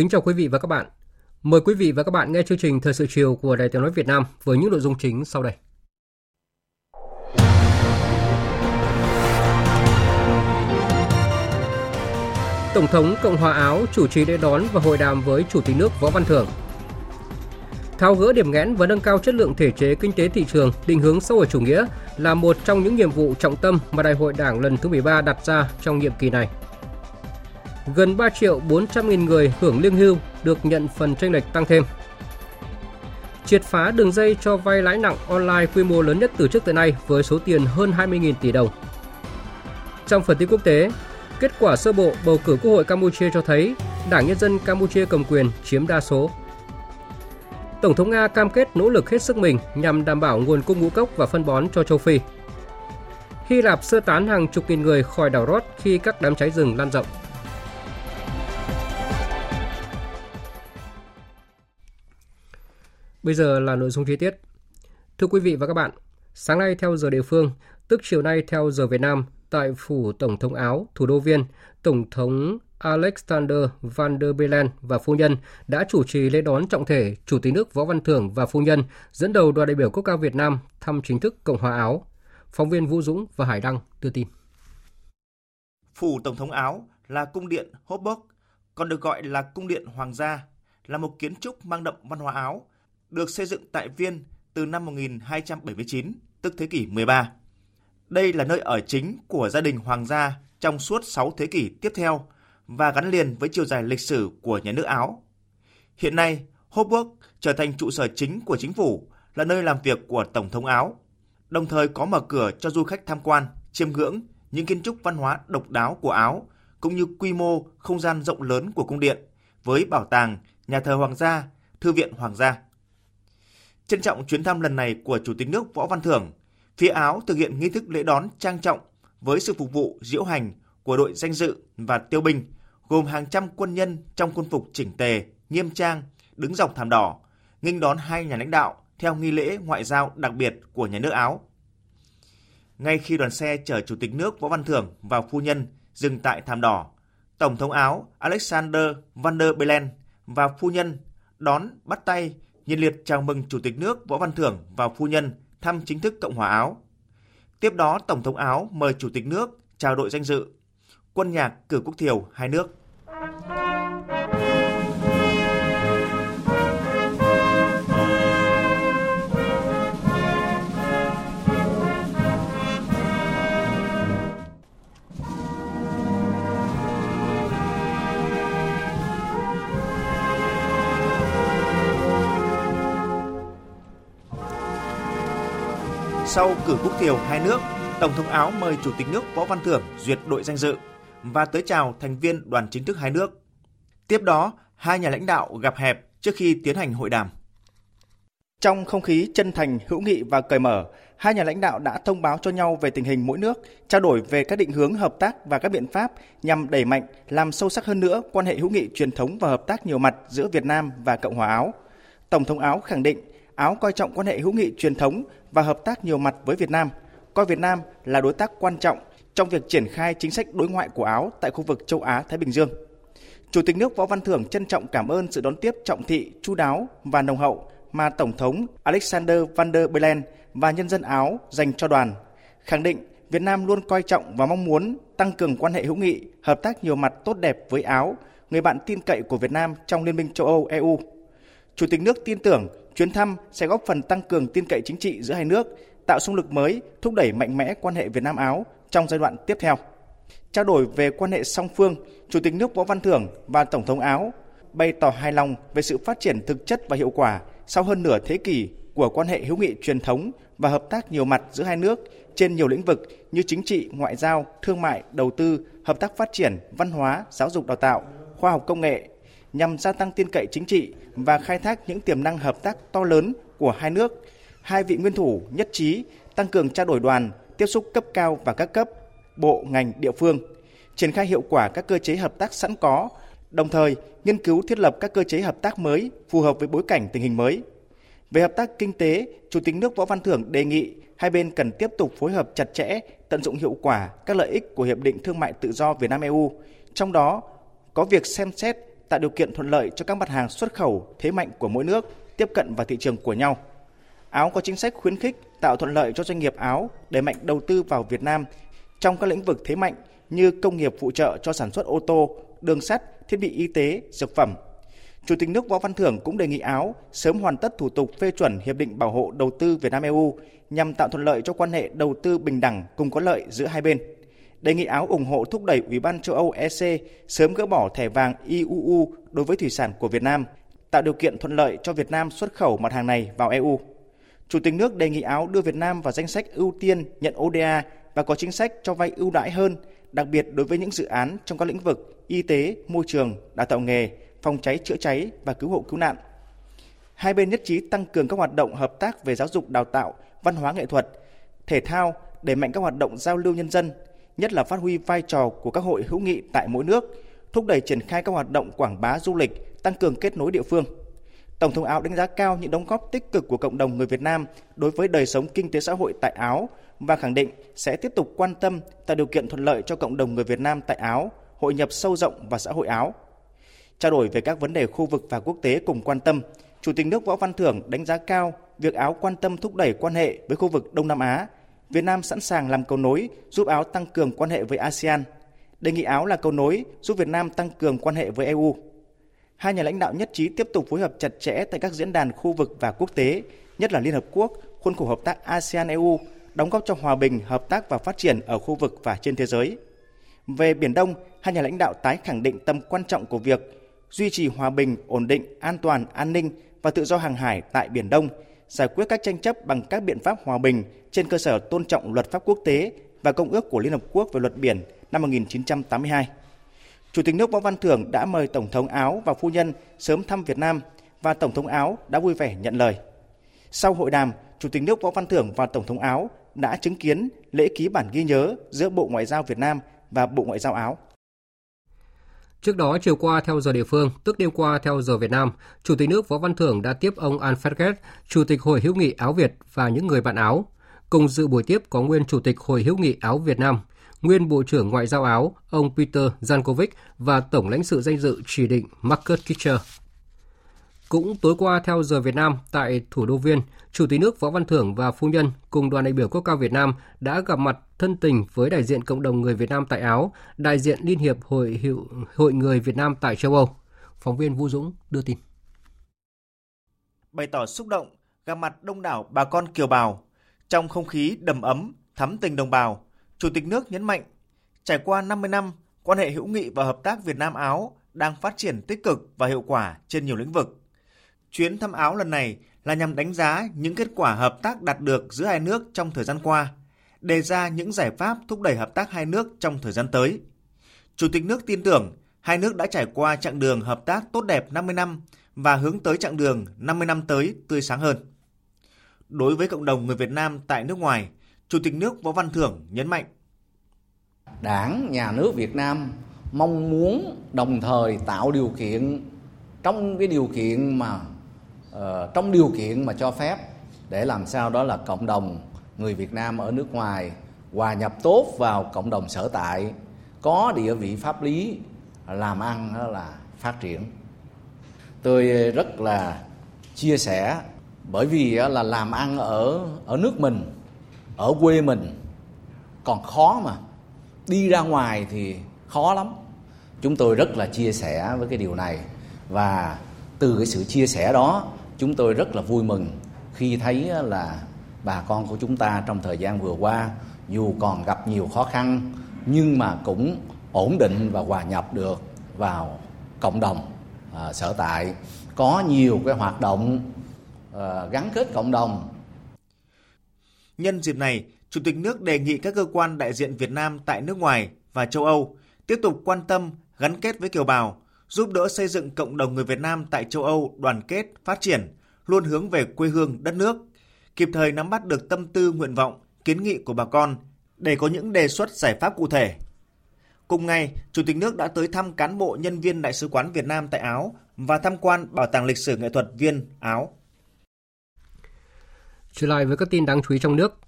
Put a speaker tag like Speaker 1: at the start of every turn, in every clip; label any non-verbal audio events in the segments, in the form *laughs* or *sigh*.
Speaker 1: Kính chào quý vị và các bạn. Mời quý vị và các bạn nghe chương trình Thời sự chiều của Đài Tiếng nói Việt Nam với những nội dung chính sau đây. Tổng thống Cộng hòa Áo chủ trì lễ đón và hội đàm với Chủ tịch nước Võ Văn Thưởng. Tháo gỡ điểm nghẽn và nâng cao chất lượng thể chế kinh tế thị trường, định hướng xã hội chủ nghĩa là một trong những nhiệm vụ trọng tâm mà Đại hội Đảng lần thứ 13 đặt ra trong nhiệm kỳ này gần 3 triệu 400 nghìn người hưởng lương hưu được nhận phần tranh lệch tăng thêm. Triệt phá đường dây cho vay lãi nặng online quy mô lớn nhất từ trước tới nay với số tiền hơn 20.000 tỷ đồng. Trong phần tin quốc tế, kết quả sơ bộ bầu cử Quốc hội Campuchia cho thấy Đảng Nhân dân Campuchia cầm quyền chiếm đa số. Tổng thống Nga cam kết nỗ lực hết sức mình nhằm đảm bảo nguồn cung ngũ cốc và phân bón cho châu Phi. Hy Lạp sơ tán hàng chục nghìn người khỏi đảo Rhodes khi các đám cháy rừng lan rộng. Bây giờ là nội dung chi tiết. Thưa quý vị và các bạn, sáng nay theo giờ địa phương, tức chiều nay theo giờ Việt Nam, tại phủ Tổng thống Áo, thủ đô Viên, Tổng thống Alexander Van der Bellen và phu nhân đã chủ trì lễ đón trọng thể Chủ tịch nước Võ Văn Thưởng và phu nhân dẫn đầu đoàn đại biểu cấp cao Việt Nam thăm chính thức Cộng hòa Áo. Phóng viên Vũ Dũng và Hải Đăng đưa tin.
Speaker 2: Phủ Tổng thống Áo là cung điện Hofburg, còn được gọi là cung điện Hoàng gia, là một kiến trúc mang đậm văn hóa Áo được xây dựng tại Viên từ năm 1279, tức thế kỷ 13. Đây là nơi ở chính của gia đình hoàng gia trong suốt 6 thế kỷ tiếp theo và gắn liền với chiều dài lịch sử của nhà nước Áo. Hiện nay, Hofburg trở thành trụ sở chính của chính phủ, là nơi làm việc của Tổng thống Áo, đồng thời có mở cửa cho du khách tham quan, chiêm ngưỡng những kiến trúc văn hóa độc đáo của Áo, cũng như quy mô không gian rộng lớn của cung điện, với bảo tàng, nhà thờ hoàng gia, thư viện hoàng gia. Trân trọng chuyến thăm lần này của Chủ tịch nước Võ Văn Thưởng, phía Áo thực hiện nghi thức lễ đón trang trọng với sự phục vụ diễu hành của đội danh dự và tiêu binh, gồm hàng trăm quân nhân trong quân phục chỉnh tề, nghiêm trang, đứng dọc thảm đỏ, nghênh đón hai nhà lãnh đạo theo nghi lễ ngoại giao đặc biệt của nhà nước Áo. Ngay khi đoàn xe chở Chủ tịch nước Võ Văn Thưởng và phu nhân dừng tại thảm đỏ, Tổng thống Áo Alexander Van der Bellen và phu nhân đón bắt tay nhiệt liệt chào mừng Chủ tịch nước Võ Văn Thưởng và phu nhân thăm chính thức Cộng hòa Áo. Tiếp đó, Tổng thống Áo mời Chủ tịch nước chào đội danh dự, quân nhạc cử quốc thiều hai nước. Sau cử quốc thiều hai nước, Tổng thống Áo mời Chủ tịch nước Võ Văn Thưởng duyệt đội danh dự và tới chào thành viên đoàn chính thức hai nước. Tiếp đó, hai nhà lãnh đạo gặp hẹp trước khi tiến hành hội đàm. Trong không khí chân thành, hữu nghị và cởi mở, hai nhà lãnh đạo đã thông báo cho nhau về tình hình mỗi nước, trao đổi về các định hướng hợp tác và các biện pháp nhằm đẩy mạnh, làm sâu sắc hơn nữa quan hệ hữu nghị truyền thống và hợp tác nhiều mặt giữa Việt Nam và Cộng hòa Áo. Tổng thống Áo khẳng định Áo coi trọng quan hệ hữu nghị truyền thống và hợp tác nhiều mặt với Việt Nam, coi Việt Nam là đối tác quan trọng trong việc triển khai chính sách đối ngoại của Áo tại khu vực châu Á Thái Bình Dương. Chủ tịch nước Võ Văn Thưởng trân trọng cảm ơn sự đón tiếp trọng thị, chu đáo và nồng hậu mà Tổng thống Alexander Van der Bellen và nhân dân Áo dành cho đoàn, khẳng định Việt Nam luôn coi trọng và mong muốn tăng cường quan hệ hữu nghị, hợp tác nhiều mặt tốt đẹp với Áo, người bạn tin cậy của Việt Nam trong Liên minh châu Âu EU. Chủ tịch nước tin tưởng chuyến thăm sẽ góp phần tăng cường tin cậy chính trị giữa hai nước, tạo xung lực mới, thúc đẩy mạnh mẽ quan hệ Việt Nam Áo trong giai đoạn tiếp theo. Trao đổi về quan hệ song phương, Chủ tịch nước Võ Văn Thưởng và Tổng thống Áo bày tỏ hài lòng về sự phát triển thực chất và hiệu quả sau hơn nửa thế kỷ của quan hệ hữu nghị truyền thống và hợp tác nhiều mặt giữa hai nước trên nhiều lĩnh vực như chính trị, ngoại giao, thương mại, đầu tư, hợp tác phát triển, văn hóa, giáo dục đào tạo, khoa học công nghệ nhằm gia tăng tin cậy chính trị và khai thác những tiềm năng hợp tác to lớn của hai nước. Hai vị nguyên thủ nhất trí tăng cường trao đổi đoàn, tiếp xúc cấp cao và các cấp, bộ, ngành, địa phương, triển khai hiệu quả các cơ chế hợp tác sẵn có, đồng thời nghiên cứu thiết lập các cơ chế hợp tác mới phù hợp với bối cảnh tình hình mới. Về hợp tác kinh tế, Chủ tịch nước Võ Văn Thưởng đề nghị hai bên cần tiếp tục phối hợp chặt chẽ, tận dụng hiệu quả các lợi ích của Hiệp định Thương mại Tự do Việt Nam EU, trong đó có việc xem xét tạo điều kiện thuận lợi cho các mặt hàng xuất khẩu thế mạnh của mỗi nước tiếp cận vào thị trường của nhau. Áo có chính sách khuyến khích tạo thuận lợi cho doanh nghiệp Áo đẩy mạnh đầu tư vào Việt Nam trong các lĩnh vực thế mạnh như công nghiệp phụ trợ cho sản xuất ô tô, đường sắt, thiết bị y tế, dược phẩm. Chủ tịch nước Võ Văn Thưởng cũng đề nghị Áo sớm hoàn tất thủ tục phê chuẩn hiệp định bảo hộ đầu tư Việt Nam EU nhằm tạo thuận lợi cho quan hệ đầu tư bình đẳng cùng có lợi giữa hai bên. Đề nghị Áo ủng hộ thúc đẩy Ủy ban châu Âu EC sớm gỡ bỏ thẻ vàng IUU đối với thủy sản của Việt Nam, tạo điều kiện thuận lợi cho Việt Nam xuất khẩu mặt hàng này vào EU. Chủ tịch nước đề nghị Áo đưa Việt Nam vào danh sách ưu tiên nhận ODA và có chính sách cho vay ưu đãi hơn, đặc biệt đối với những dự án trong các lĩnh vực y tế, môi trường, đào tạo nghề, phòng cháy chữa cháy và cứu hộ cứu nạn. Hai bên nhất trí tăng cường các hoạt động hợp tác về giáo dục đào tạo, văn hóa nghệ thuật, thể thao, đẩy mạnh các hoạt động giao lưu nhân dân, nhất là phát huy vai trò của các hội hữu nghị tại mỗi nước, thúc đẩy triển khai các hoạt động quảng bá du lịch, tăng cường kết nối địa phương. Tổng thống Áo đánh giá cao những đóng góp tích cực của cộng đồng người Việt Nam đối với đời sống kinh tế xã hội tại Áo và khẳng định sẽ tiếp tục quan tâm tạo điều kiện thuận lợi cho cộng đồng người Việt Nam tại Áo hội nhập sâu rộng vào xã hội Áo. Trao đổi về các vấn đề khu vực và quốc tế cùng quan tâm, Chủ tịch nước Võ Văn Thưởng đánh giá cao việc Áo quan tâm thúc đẩy quan hệ với khu vực Đông Nam Á. Việt Nam sẵn sàng làm cầu nối giúp Áo tăng cường quan hệ với ASEAN. Đề nghị Áo là cầu nối giúp Việt Nam tăng cường quan hệ với EU. Hai nhà lãnh đạo nhất trí tiếp tục phối hợp chặt chẽ tại các diễn đàn khu vực và quốc tế, nhất là Liên Hợp Quốc, khuôn khổ hợp tác ASEAN-EU, đóng góp cho hòa bình, hợp tác và phát triển ở khu vực và trên thế giới. Về Biển Đông, hai nhà lãnh đạo tái khẳng định tầm quan trọng của việc duy trì hòa bình, ổn định, an toàn, an ninh và tự do hàng hải tại Biển Đông, giải quyết các tranh chấp bằng các biện pháp hòa bình trên cơ sở tôn trọng luật pháp quốc tế và Công ước của Liên Hợp Quốc về luật biển năm 1982. Chủ tịch nước Võ Văn Thưởng đã mời Tổng thống Áo và phu nhân sớm thăm Việt Nam và Tổng thống Áo đã vui vẻ nhận lời. Sau hội đàm, Chủ tịch nước Võ Văn Thưởng và Tổng thống Áo đã chứng kiến lễ ký bản ghi nhớ giữa Bộ Ngoại giao Việt Nam và Bộ Ngoại giao Áo.
Speaker 1: Trước đó, chiều qua theo giờ địa phương, tức đêm qua theo giờ Việt Nam, Chủ tịch nước Võ Văn Thưởng đã tiếp ông Alfred Gett, Chủ tịch Hội hữu nghị Áo Việt và những người bạn Áo. Cùng dự buổi tiếp có nguyên Chủ tịch Hội hữu nghị Áo Việt Nam, nguyên Bộ trưởng Ngoại giao Áo, ông Peter Jankovic và Tổng lãnh sự danh dự chỉ định Marcus Kitcher. Cũng tối qua theo giờ Việt Nam tại thủ đô Viên, Chủ tịch nước Võ Văn Thưởng và phu nhân cùng đoàn đại biểu quốc cao Việt Nam đã gặp mặt thân tình với đại diện cộng đồng người Việt Nam tại Áo, đại diện Liên hiệp Hội hiệu Hội người Việt Nam tại châu Âu. Phóng viên Vũ Dũng đưa tin.
Speaker 2: Bày tỏ xúc động gặp mặt đông đảo bà con kiều bào trong không khí đầm ấm, thắm tình đồng bào, Chủ tịch nước nhấn mạnh trải qua 50 năm, quan hệ hữu nghị và hợp tác Việt Nam Áo đang phát triển tích cực và hiệu quả trên nhiều lĩnh vực Chuyến thăm Áo lần này là nhằm đánh giá những kết quả hợp tác đạt được giữa hai nước trong thời gian qua, đề ra những giải pháp thúc đẩy hợp tác hai nước trong thời gian tới. Chủ tịch nước tin tưởng hai nước đã trải qua chặng đường hợp tác tốt đẹp 50 năm và hướng tới chặng đường 50 năm tới tươi sáng hơn. Đối với cộng đồng người Việt Nam tại nước ngoài, Chủ tịch nước Võ Văn Thưởng nhấn mạnh.
Speaker 3: Đảng, nhà nước Việt Nam mong muốn đồng thời tạo điều kiện trong cái điều kiện mà uh, trong điều kiện mà cho phép để làm sao đó là cộng đồng người Việt Nam ở nước ngoài hòa nhập tốt vào cộng đồng sở tại có địa vị pháp lý làm ăn đó là phát triển tôi rất là chia sẻ bởi vì là làm ăn ở ở nước mình ở quê mình còn khó mà. Đi ra ngoài thì khó lắm. Chúng tôi rất là chia sẻ với cái điều này. Và từ cái sự chia sẻ đó chúng tôi rất là vui mừng khi thấy là bà con của chúng ta trong thời gian vừa qua dù còn gặp nhiều khó khăn nhưng mà cũng ổn định và hòa nhập được vào cộng đồng à, sở tại. Có nhiều cái hoạt động Ờ, gắn kết cộng đồng
Speaker 2: Nhân dịp này, Chủ tịch nước đề nghị các cơ quan đại diện Việt Nam tại nước ngoài và châu Âu tiếp tục quan tâm, gắn kết với kiều bào, giúp đỡ xây dựng cộng đồng người Việt Nam tại châu Âu đoàn kết, phát triển, luôn hướng về quê hương đất nước, kịp thời nắm bắt được tâm tư nguyện vọng, kiến nghị của bà con để có những đề xuất giải pháp cụ thể. Cùng ngày, Chủ tịch nước đã tới thăm cán bộ nhân viên Đại sứ quán Việt Nam tại Áo và tham quan Bảo tàng lịch sử nghệ thuật Viên, Áo.
Speaker 1: Trở lại với các tin đáng chú ý trong nước.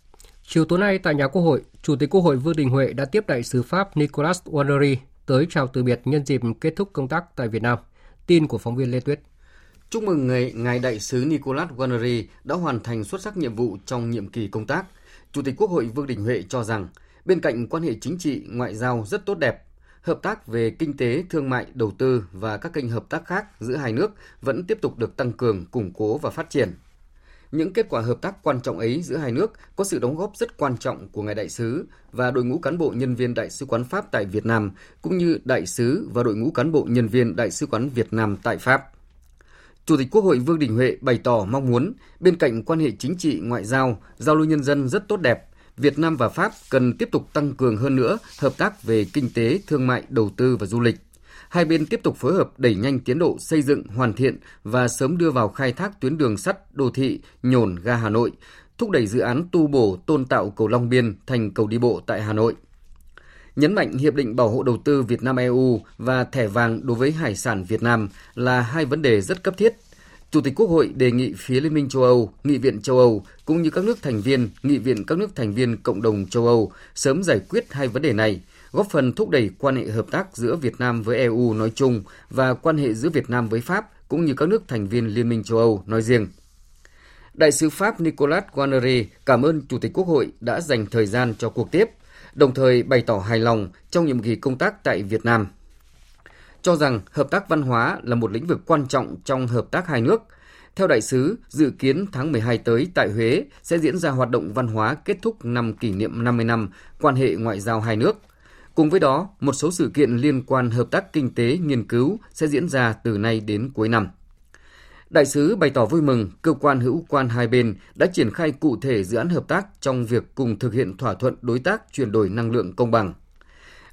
Speaker 1: Chiều tối nay tại nhà Quốc hội, Chủ tịch Quốc hội Vương Đình Huệ đã tiếp đại sứ Pháp Nicolas Wannery tới chào từ biệt nhân dịp kết thúc công tác tại Việt Nam. Tin của phóng viên Lê Tuyết.
Speaker 4: Chúc mừng ngài, ngài đại sứ Nicolas Wannery đã hoàn thành xuất sắc nhiệm vụ trong nhiệm kỳ công tác. Chủ tịch Quốc hội Vương Đình Huệ cho rằng, bên cạnh quan hệ chính trị, ngoại giao rất tốt đẹp, hợp tác về kinh tế, thương mại, đầu tư và các kênh hợp tác khác giữa hai nước vẫn tiếp tục được tăng cường, củng cố và phát triển. Những kết quả hợp tác quan trọng ấy giữa hai nước có sự đóng góp rất quan trọng của ngài đại sứ và đội ngũ cán bộ nhân viên đại sứ quán Pháp tại Việt Nam, cũng như đại sứ và đội ngũ cán bộ nhân viên đại sứ quán Việt Nam tại Pháp. Chủ tịch Quốc hội Vương Đình Huệ bày tỏ mong muốn bên cạnh quan hệ chính trị, ngoại giao, giao lưu nhân dân rất tốt đẹp, Việt Nam và Pháp cần tiếp tục tăng cường hơn nữa hợp tác về kinh tế, thương mại, đầu tư và du lịch – hai bên tiếp tục phối hợp đẩy nhanh tiến độ xây dựng, hoàn thiện và sớm đưa vào khai thác tuyến đường sắt đô thị Nhổn ga Hà Nội, thúc đẩy dự án tu bổ tôn tạo cầu Long Biên thành cầu đi bộ tại Hà Nội. Nhấn mạnh Hiệp định Bảo hộ Đầu tư Việt Nam EU và thẻ vàng đối với hải sản Việt Nam là hai vấn đề rất cấp thiết. Chủ tịch Quốc hội đề nghị phía Liên minh châu Âu, Nghị viện châu Âu cũng như các nước thành viên, Nghị viện các nước thành viên Cộng đồng châu Âu sớm giải quyết hai vấn đề này – góp phần thúc đẩy quan hệ hợp tác giữa Việt Nam với EU nói chung và quan hệ giữa Việt Nam với Pháp cũng như các nước thành viên Liên minh châu Âu nói riêng. Đại sứ Pháp Nicolas Guarneri cảm ơn Chủ tịch Quốc hội đã dành thời gian cho cuộc tiếp, đồng thời bày tỏ hài lòng trong nhiệm kỳ công tác tại Việt Nam. Cho rằng hợp tác văn hóa là một lĩnh vực quan trọng trong hợp tác hai nước. Theo đại sứ, dự kiến tháng 12 tới tại Huế sẽ diễn ra hoạt động văn hóa kết thúc năm kỷ niệm 50 năm quan hệ ngoại giao hai nước – Cùng với đó, một số sự kiện liên quan hợp tác kinh tế nghiên cứu sẽ diễn ra từ nay đến cuối năm. Đại sứ bày tỏ vui mừng cơ quan hữu quan hai bên đã triển khai cụ thể dự án hợp tác trong việc cùng thực hiện thỏa thuận đối tác chuyển đổi năng lượng công bằng.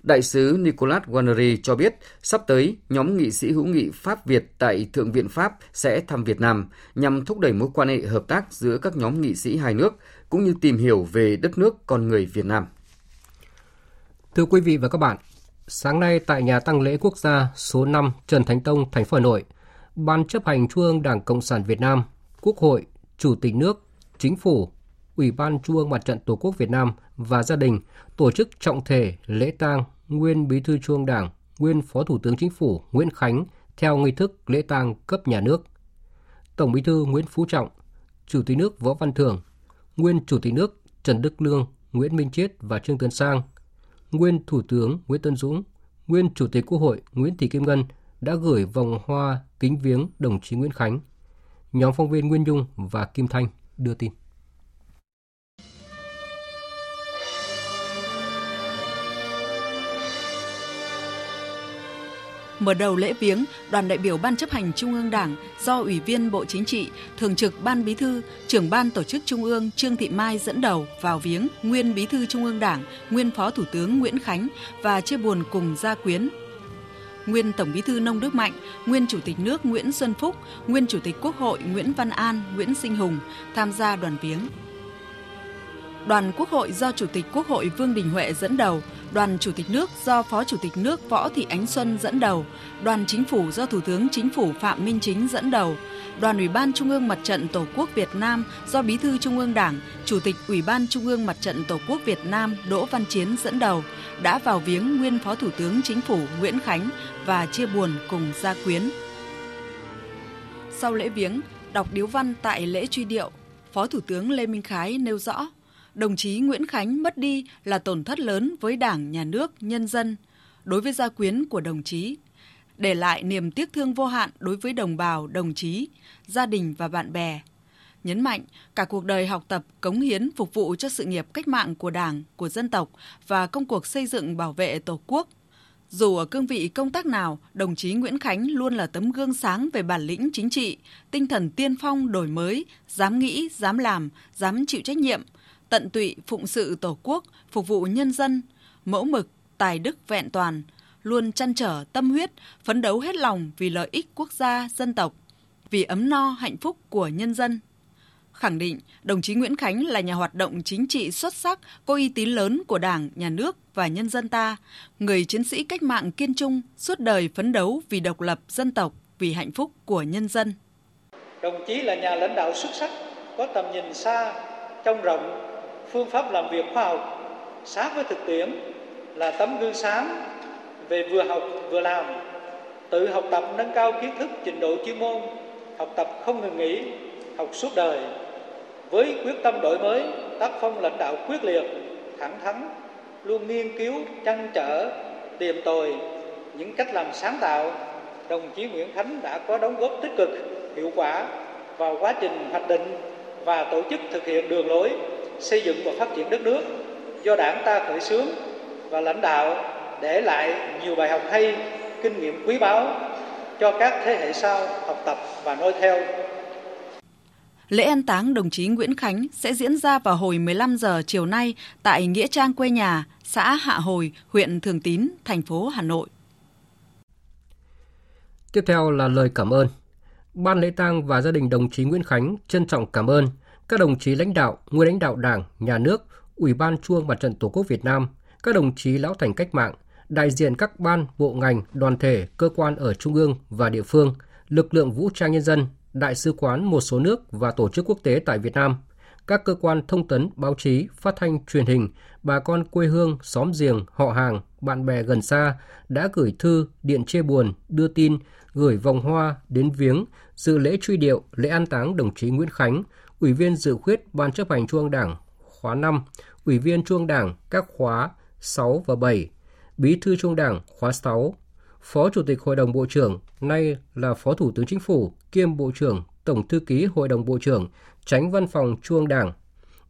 Speaker 4: Đại sứ Nicolas Guarneri cho biết sắp tới nhóm nghị sĩ hữu nghị Pháp Việt tại Thượng viện Pháp sẽ thăm Việt Nam nhằm thúc đẩy mối quan hệ hợp tác giữa các nhóm nghị sĩ hai nước cũng như tìm hiểu về đất nước con người Việt Nam.
Speaker 1: Thưa quý vị và các bạn, sáng nay tại nhà tăng lễ quốc gia số 5 Trần Thánh Tông, thành phố Hà Nội, Ban chấp hành Trung ương Đảng Cộng sản Việt Nam, Quốc hội, Chủ tịch nước, Chính phủ, Ủy ban Trung ương Mặt trận Tổ quốc Việt Nam và gia đình tổ chức trọng thể lễ tang nguyên Bí thư Trung ương Đảng, nguyên Phó Thủ tướng Chính phủ Nguyễn Khánh theo nghi thức lễ tang cấp nhà nước. Tổng Bí thư Nguyễn Phú Trọng, Chủ tịch nước Võ Văn Thưởng, nguyên Chủ tịch nước Trần Đức Lương, Nguyễn Minh Chiết và Trương Tấn Sang – nguyên Thủ tướng Nguyễn Tân Dũng, nguyên Chủ tịch Quốc hội Nguyễn Thị Kim Ngân đã gửi vòng hoa kính viếng đồng chí Nguyễn Khánh. Nhóm phóng viên Nguyên Dung và Kim Thanh đưa tin.
Speaker 5: Mở đầu lễ viếng, đoàn đại biểu Ban chấp hành Trung ương Đảng do Ủy viên Bộ Chính trị, Thường trực Ban Bí thư, Trưởng Ban Tổ chức Trung ương Trương Thị Mai dẫn đầu vào viếng nguyên Bí thư Trung ương Đảng, nguyên Phó Thủ tướng Nguyễn Khánh và chia buồn cùng gia quyến nguyên Tổng Bí thư Nông Đức Mạnh, nguyên Chủ tịch nước Nguyễn Xuân Phúc, nguyên Chủ tịch Quốc hội Nguyễn Văn An, Nguyễn Sinh Hùng tham gia đoàn viếng. Đoàn Quốc hội do Chủ tịch Quốc hội Vương Đình Huệ dẫn đầu, đoàn Chủ tịch nước do Phó Chủ tịch nước Võ Thị Ánh Xuân dẫn đầu, đoàn Chính phủ do Thủ tướng Chính phủ Phạm Minh Chính dẫn đầu, đoàn Ủy ban Trung ương Mặt trận Tổ quốc Việt Nam do Bí thư Trung ương Đảng, Chủ tịch Ủy ban Trung ương Mặt trận Tổ quốc Việt Nam Đỗ Văn Chiến dẫn đầu đã vào viếng nguyên Phó Thủ tướng Chính phủ Nguyễn Khánh và chia buồn cùng gia quyến. Sau lễ viếng, đọc điếu văn tại lễ truy điệu, Phó Thủ tướng Lê Minh Khái nêu rõ đồng chí Nguyễn Khánh mất đi là tổn thất lớn với Đảng, Nhà nước, nhân dân, đối với gia quyến của đồng chí, để lại niềm tiếc thương vô hạn đối với đồng bào, đồng chí, gia đình và bạn bè. nhấn mạnh cả cuộc đời học tập, cống hiến phục vụ cho sự nghiệp cách mạng của Đảng, của dân tộc và công cuộc xây dựng bảo vệ Tổ quốc. Dù ở cương vị công tác nào, đồng chí Nguyễn Khánh luôn là tấm gương sáng về bản lĩnh chính trị, tinh thần tiên phong đổi mới, dám nghĩ, dám làm, dám chịu trách nhiệm, tận tụy phụng sự Tổ quốc, phục vụ nhân dân, mẫu mực, tài đức vẹn toàn, luôn chăn trở tâm huyết, phấn đấu hết lòng vì lợi ích quốc gia, dân tộc, vì ấm no hạnh phúc của nhân dân. Khẳng định đồng chí Nguyễn Khánh là nhà hoạt động chính trị xuất sắc, có uy tín lớn của Đảng, Nhà nước và nhân dân ta, người chiến sĩ cách mạng kiên trung, suốt đời phấn đấu vì độc lập dân tộc, vì hạnh phúc của nhân dân.
Speaker 6: Đồng chí là nhà lãnh đạo xuất sắc, có tầm nhìn xa, trông rộng, phương pháp làm việc khoa học, sát với thực tiễn, là tấm gương sáng về vừa học vừa làm, tự học tập nâng cao kiến thức trình độ chuyên môn, học tập không ngừng nghỉ, học suốt đời, với quyết tâm đổi mới, tác phong lãnh đạo quyết liệt, thẳng thắn, luôn nghiên cứu, trăn trở, tìm tòi những cách làm sáng tạo, đồng chí Nguyễn Khánh đã có đóng góp tích cực, hiệu quả vào quá trình hoạch định và tổ chức thực hiện đường lối xây dựng và phát triển đất nước do Đảng ta khởi xướng và lãnh đạo để lại nhiều bài học hay, kinh nghiệm quý báu cho các thế hệ sau học tập và noi theo.
Speaker 5: Lễ an táng đồng chí Nguyễn Khánh sẽ diễn ra vào hồi 15 giờ chiều nay tại Nghĩa Trang quê nhà, xã Hạ Hồi, huyện Thường Tín, thành phố Hà Nội.
Speaker 1: Tiếp theo là lời cảm ơn. Ban lễ tang và gia đình đồng chí Nguyễn Khánh trân trọng cảm ơn các đồng chí lãnh đạo, nguyên lãnh đạo Đảng, Nhà nước, Ủy ban Chuông Mặt trận Tổ quốc Việt Nam, các đồng chí lão thành cách mạng, đại diện các ban, bộ ngành, đoàn thể, cơ quan ở trung ương và địa phương, lực lượng vũ trang nhân dân, đại sứ quán một số nước và tổ chức quốc tế tại Việt Nam, các cơ quan thông tấn, báo chí, phát thanh, truyền hình, bà con quê hương, xóm giềng, họ hàng, bạn bè gần xa đã gửi thư, điện chia buồn, đưa tin, gửi vòng hoa đến viếng, dự lễ truy điệu, lễ an táng đồng chí Nguyễn Khánh, Ủy viên dự khuyết Ban chấp hành Trung ương Đảng khóa 5, Ủy viên Trung ương Đảng các khóa 6 và 7, Bí thư Trung Đảng khóa 6, Phó Chủ tịch Hội đồng Bộ trưởng, nay là Phó Thủ tướng Chính phủ, kiêm Bộ trưởng, Tổng Thư ký Hội đồng Bộ trưởng, Tránh Văn phòng Trung ương Đảng,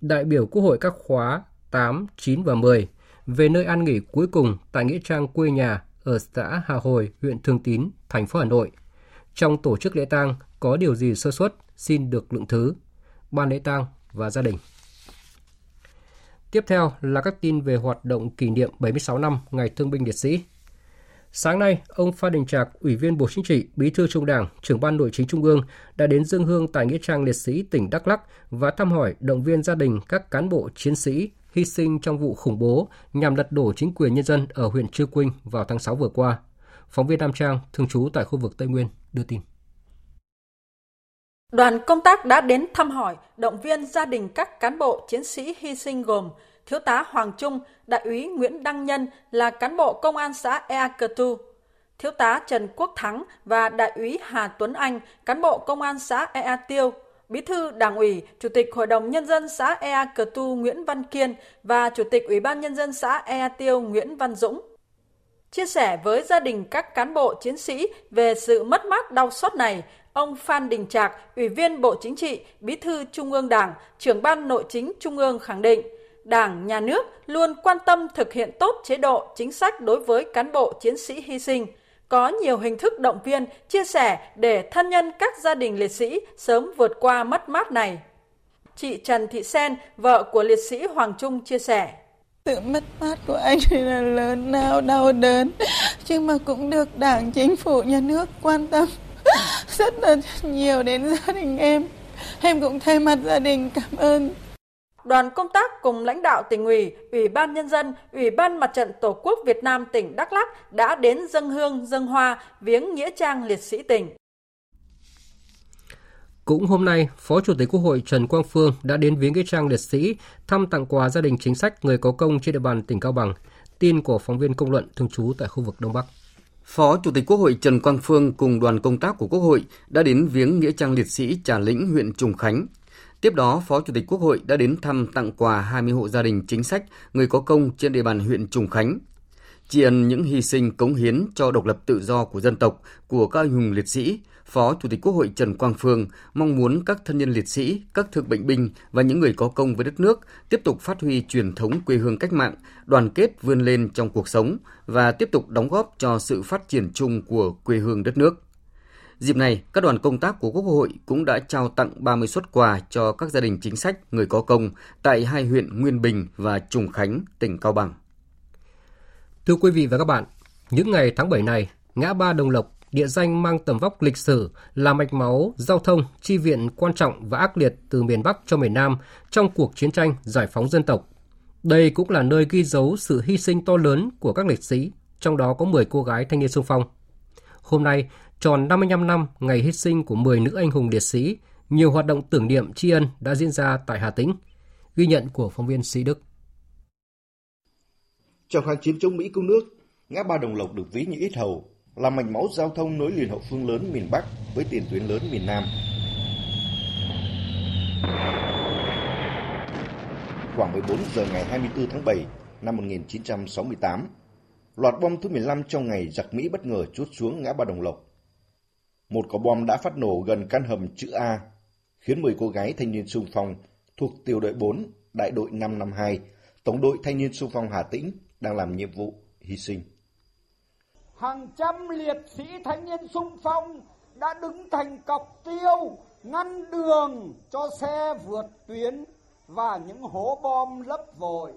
Speaker 1: đại biểu Quốc hội các khóa 8, 9 và 10, về nơi an nghỉ cuối cùng tại Nghĩa Trang quê nhà ở xã Hà Hồi, huyện Thường Tín, thành phố Hà Nội. Trong tổ chức lễ tang có điều gì sơ suất xin được lượng thứ. Ban lễ tang và gia đình. Tiếp theo là các tin về hoạt động kỷ niệm 76 năm Ngày Thương binh Liệt sĩ. Sáng nay, ông Phan Đình Trạc, Ủy viên Bộ Chính trị, Bí thư Trung Đảng, trưởng ban Nội chính Trung ương đã đến dân hương tại nghĩa trang liệt sĩ tỉnh Đắk Lắk và thăm hỏi động viên gia đình các cán bộ chiến sĩ hy sinh trong vụ khủng bố nhằm lật đổ chính quyền nhân dân ở huyện Chư Quynh vào tháng 6 vừa qua. Phóng viên Nam Trang, thường trú tại khu vực Tây Nguyên, đưa tin.
Speaker 7: Đoàn công tác đã đến thăm hỏi, động viên gia đình các cán bộ chiến sĩ hy sinh gồm Thiếu tá Hoàng Trung, Đại úy Nguyễn Đăng Nhân là cán bộ công an xã Ea Cơ Tu, Thiếu tá Trần Quốc Thắng và Đại úy Hà Tuấn Anh, cán bộ công an xã Ea Tiêu, Bí thư Đảng ủy, Chủ tịch Hội đồng Nhân dân xã Ea Cờ Tu Nguyễn Văn Kiên và Chủ tịch Ủy ban Nhân dân xã Ea Tiêu Nguyễn Văn Dũng. Chia sẻ với gia đình các cán bộ chiến sĩ về sự mất mát đau xót này, ông Phan Đình Trạc, Ủy viên Bộ Chính trị, Bí thư Trung ương Đảng, trưởng ban Nội chính Trung ương khẳng định, Đảng, Nhà nước luôn quan tâm thực hiện tốt chế độ, chính sách đối với cán bộ chiến sĩ hy sinh, có nhiều hình thức động viên, chia sẻ để thân nhân các gia đình liệt sĩ sớm vượt qua mất mát này. Chị Trần Thị Sen, vợ của liệt sĩ Hoàng Trung chia sẻ.
Speaker 8: Sự mất mát của anh là lớn nào đau đớn, nhưng mà cũng được đảng, chính phủ, nhà nước quan tâm *laughs* rất là nhiều đến gia đình em. Em cũng thay mặt gia đình cảm ơn
Speaker 7: đoàn công tác cùng lãnh đạo tỉnh ủy, Ủy ban Nhân dân, Ủy ban Mặt trận Tổ quốc Việt Nam tỉnh Đắk Lắk đã đến dân hương, dân hoa, viếng Nghĩa trang liệt sĩ tỉnh.
Speaker 1: Cũng hôm nay, Phó Chủ tịch Quốc hội Trần Quang Phương đã đến viếng Nghĩa trang liệt sĩ, thăm tặng quà gia đình chính sách người có công trên địa bàn tỉnh Cao Bằng. Tin của phóng viên công luận thường trú tại khu vực Đông Bắc.
Speaker 4: Phó Chủ tịch Quốc hội Trần Quang Phương cùng đoàn công tác của Quốc hội đã đến viếng Nghĩa trang liệt sĩ Trà Lĩnh, huyện Trùng Khánh, Tiếp đó, Phó Chủ tịch Quốc hội đã đến thăm tặng quà 20 hộ gia đình chính sách, người có công trên địa bàn huyện Trùng Khánh tri ân những hy sinh cống hiến cho độc lập tự do của dân tộc của các anh hùng liệt sĩ, Phó Chủ tịch Quốc hội Trần Quang Phương mong muốn các thân nhân liệt sĩ, các thương bệnh binh và những người có công với đất nước tiếp tục phát huy truyền thống quê hương cách mạng, đoàn kết vươn lên trong cuộc sống và tiếp tục đóng góp cho sự phát triển chung của quê hương đất nước. Dịp này, các đoàn công tác của Quốc hội cũng đã trao tặng 30 xuất quà cho các gia đình chính sách, người có công tại hai huyện Nguyên Bình và Trùng Khánh, tỉnh Cao Bằng.
Speaker 1: Thưa quý vị và các bạn, những ngày tháng 7 này, ngã ba Đồng Lộc, địa danh mang tầm vóc lịch sử là mạch máu giao thông chi viện quan trọng và ác liệt từ miền Bắc cho miền Nam trong cuộc chiến tranh giải phóng dân tộc. Đây cũng là nơi ghi dấu sự hy sinh to lớn của các liệt sĩ, trong đó có 10 cô gái thanh niên sung phong. Hôm nay, tròn 55 năm ngày hy sinh của 10 nữ anh hùng liệt sĩ, nhiều hoạt động tưởng niệm tri ân đã diễn ra tại Hà Tĩnh. Ghi nhận của phóng viên Sĩ Đức.
Speaker 9: Trong kháng chiến chống Mỹ cứu nước, ngã ba Đồng Lộc được ví như ít hầu, là mạch máu giao thông nối liền hậu phương lớn miền Bắc với tiền tuyến lớn miền Nam. Khoảng 14 giờ ngày 24 tháng 7 năm 1968, loạt bom thứ 15 trong ngày giặc Mỹ bất ngờ chốt xuống ngã ba Đồng Lộc. Một quả bom đã phát nổ gần căn hầm chữ A, khiến 10 cô gái thanh niên sung phong thuộc tiểu đội 4, đại đội 552, tổng đội thanh niên sung phong Hà Tĩnh đang làm nhiệm vụ hy sinh.
Speaker 10: Hàng trăm liệt sĩ thanh niên sung phong đã đứng thành cọc tiêu ngăn đường cho xe vượt tuyến và những hố bom lấp vội.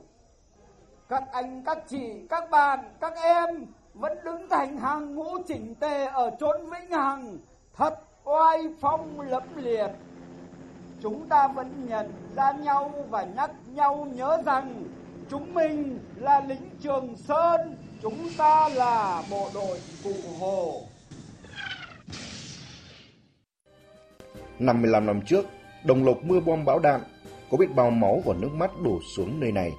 Speaker 10: Các anh, các chị, các bạn, các em vẫn đứng thành hàng ngũ chỉnh tề ở chốn vĩnh hằng, thật oai phong lẫm liệt. Chúng ta vẫn nhận ra nhau và nhắc nhau nhớ rằng chúng mình là lính Trường Sơn, chúng ta là bộ đội Cụ Hồ.
Speaker 9: 55 năm trước, đồng lộc mưa bom bão đạn, có biết bao máu và nước mắt đổ xuống nơi này.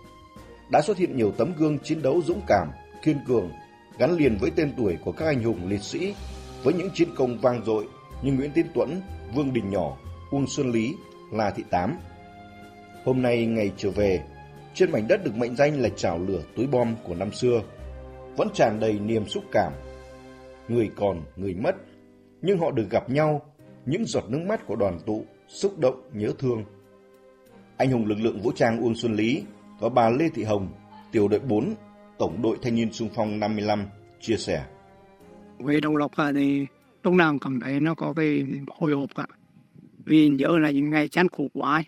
Speaker 9: Đã xuất hiện nhiều tấm gương chiến đấu dũng cảm, kiên cường, gắn liền với tên tuổi của các anh hùng liệt sĩ, với những chiến công vang dội như Nguyễn Tiến Tuấn, Vương Đình Nhỏ, Uông Xuân Lý, La Thị Tám. Hôm nay ngày trở về, trên mảnh đất được mệnh danh là chảo lửa túi bom của năm xưa, vẫn tràn đầy niềm xúc cảm. Người còn, người mất, nhưng họ được gặp nhau, những giọt nước mắt của đoàn tụ, xúc động, nhớ thương. Anh hùng lực lượng vũ trang Uông Xuân Lý và bà Lê Thị Hồng, tiểu đội 4, tổng đội thanh niên sung phong 55, chia sẻ.
Speaker 11: Về Đồng Lộc thì lúc nào cảm thấy nó có cái hồi hộp cả. Vì nhớ là những ngày chán khổ quá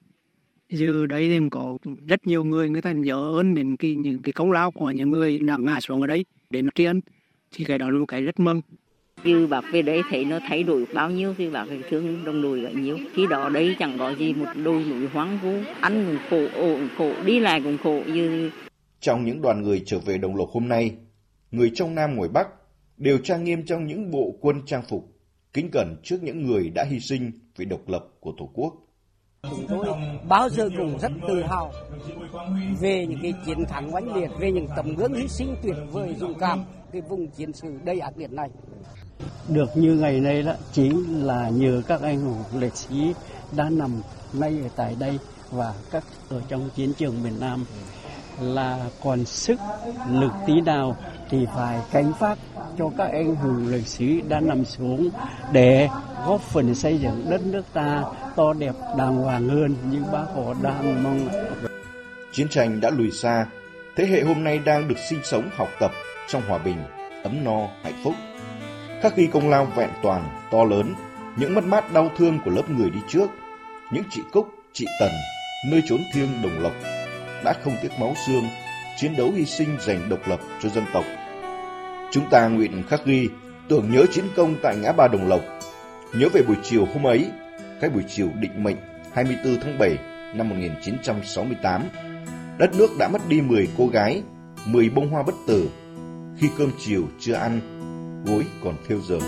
Speaker 11: Giờ đấy thì có rất nhiều người người ta nhớ ơn đến cái, những cái công lao của những người đã ngã xuống ở đấy để nó tri ân. Thì cái đó là một cái rất mừng.
Speaker 12: Như bác về đấy thấy nó thay đổi bao nhiêu thì bác phải thương đồng đội bao nhiêu. Khi đó đấy chẳng có gì một đôi núi hoang vu, ăn cũng khổ, ổ cũng khổ, đi lại cũng khổ như
Speaker 9: Trong những đoàn người trở về Đồng Lộc hôm nay, người trong Nam ngoài Bắc đều trang nghiêm trong những bộ quân trang phục, kính cẩn trước những người đã hy sinh vì độc lập của Tổ quốc.
Speaker 13: Chúng tôi bao giờ cũng rất tự hào về những cái chiến thắng oanh liệt, về những tấm gương hy sinh tuyệt vời dũng cảm cái vùng chiến sự đầy ác liệt này.
Speaker 14: Được như ngày nay đó chính là nhờ các anh hùng liệt sĩ đã nằm nay ở tại đây và các ở trong chiến trường miền Nam là còn sức lực tí nào thì phải cánh phát cho các anh hùng liệt sĩ đã nằm xuống để góp phần xây dựng đất nước ta to đẹp đàng hoàng hơn như bác Hồ đang mong.
Speaker 9: Chiến tranh đã lùi xa, thế hệ hôm nay đang được sinh sống học tập trong hòa bình, ấm no, hạnh phúc. Khắc ghi công lao vẹn toàn, to lớn, những mất mát đau thương của lớp người đi trước, những chị Cúc, chị Tần, nơi trốn thiêng đồng lộc, đã không tiếc máu xương, chiến đấu hy sinh giành độc lập cho dân tộc. Chúng ta nguyện khắc ghi, tưởng nhớ chiến công tại ngã ba Đồng Lộc, nhớ về buổi chiều hôm ấy, cái buổi chiều định mệnh 24 tháng 7 năm 1968. Đất nước đã mất đi 10 cô gái, 10 bông hoa bất tử, khi cơm chiều chưa ăn, gối còn thêu giờ.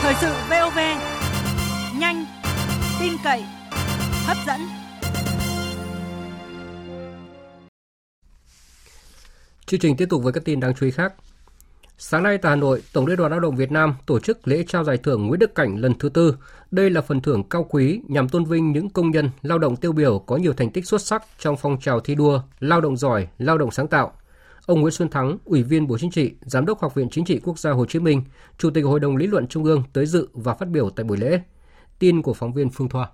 Speaker 15: Thời sự VOV, nhanh, tin cậy, hấp dẫn.
Speaker 1: Chương trình tiếp tục với các tin đáng chú ý khác. Sáng nay tại Hà Nội, Tổng Liên đoàn Lao động Việt Nam tổ chức lễ trao giải thưởng Nguyễn Đức Cảnh lần thứ tư. Đây là phần thưởng cao quý nhằm tôn vinh những công nhân lao động tiêu biểu có nhiều thành tích xuất sắc trong phong trào thi đua, lao động giỏi, lao động sáng tạo. Ông Nguyễn Xuân Thắng, Ủy viên Bộ Chính trị, Giám đốc Học viện Chính trị Quốc gia Hồ Chí Minh, Chủ tịch Hội đồng Lý luận Trung ương tới dự và phát biểu tại buổi lễ. Tin của phóng viên Phương Thoa.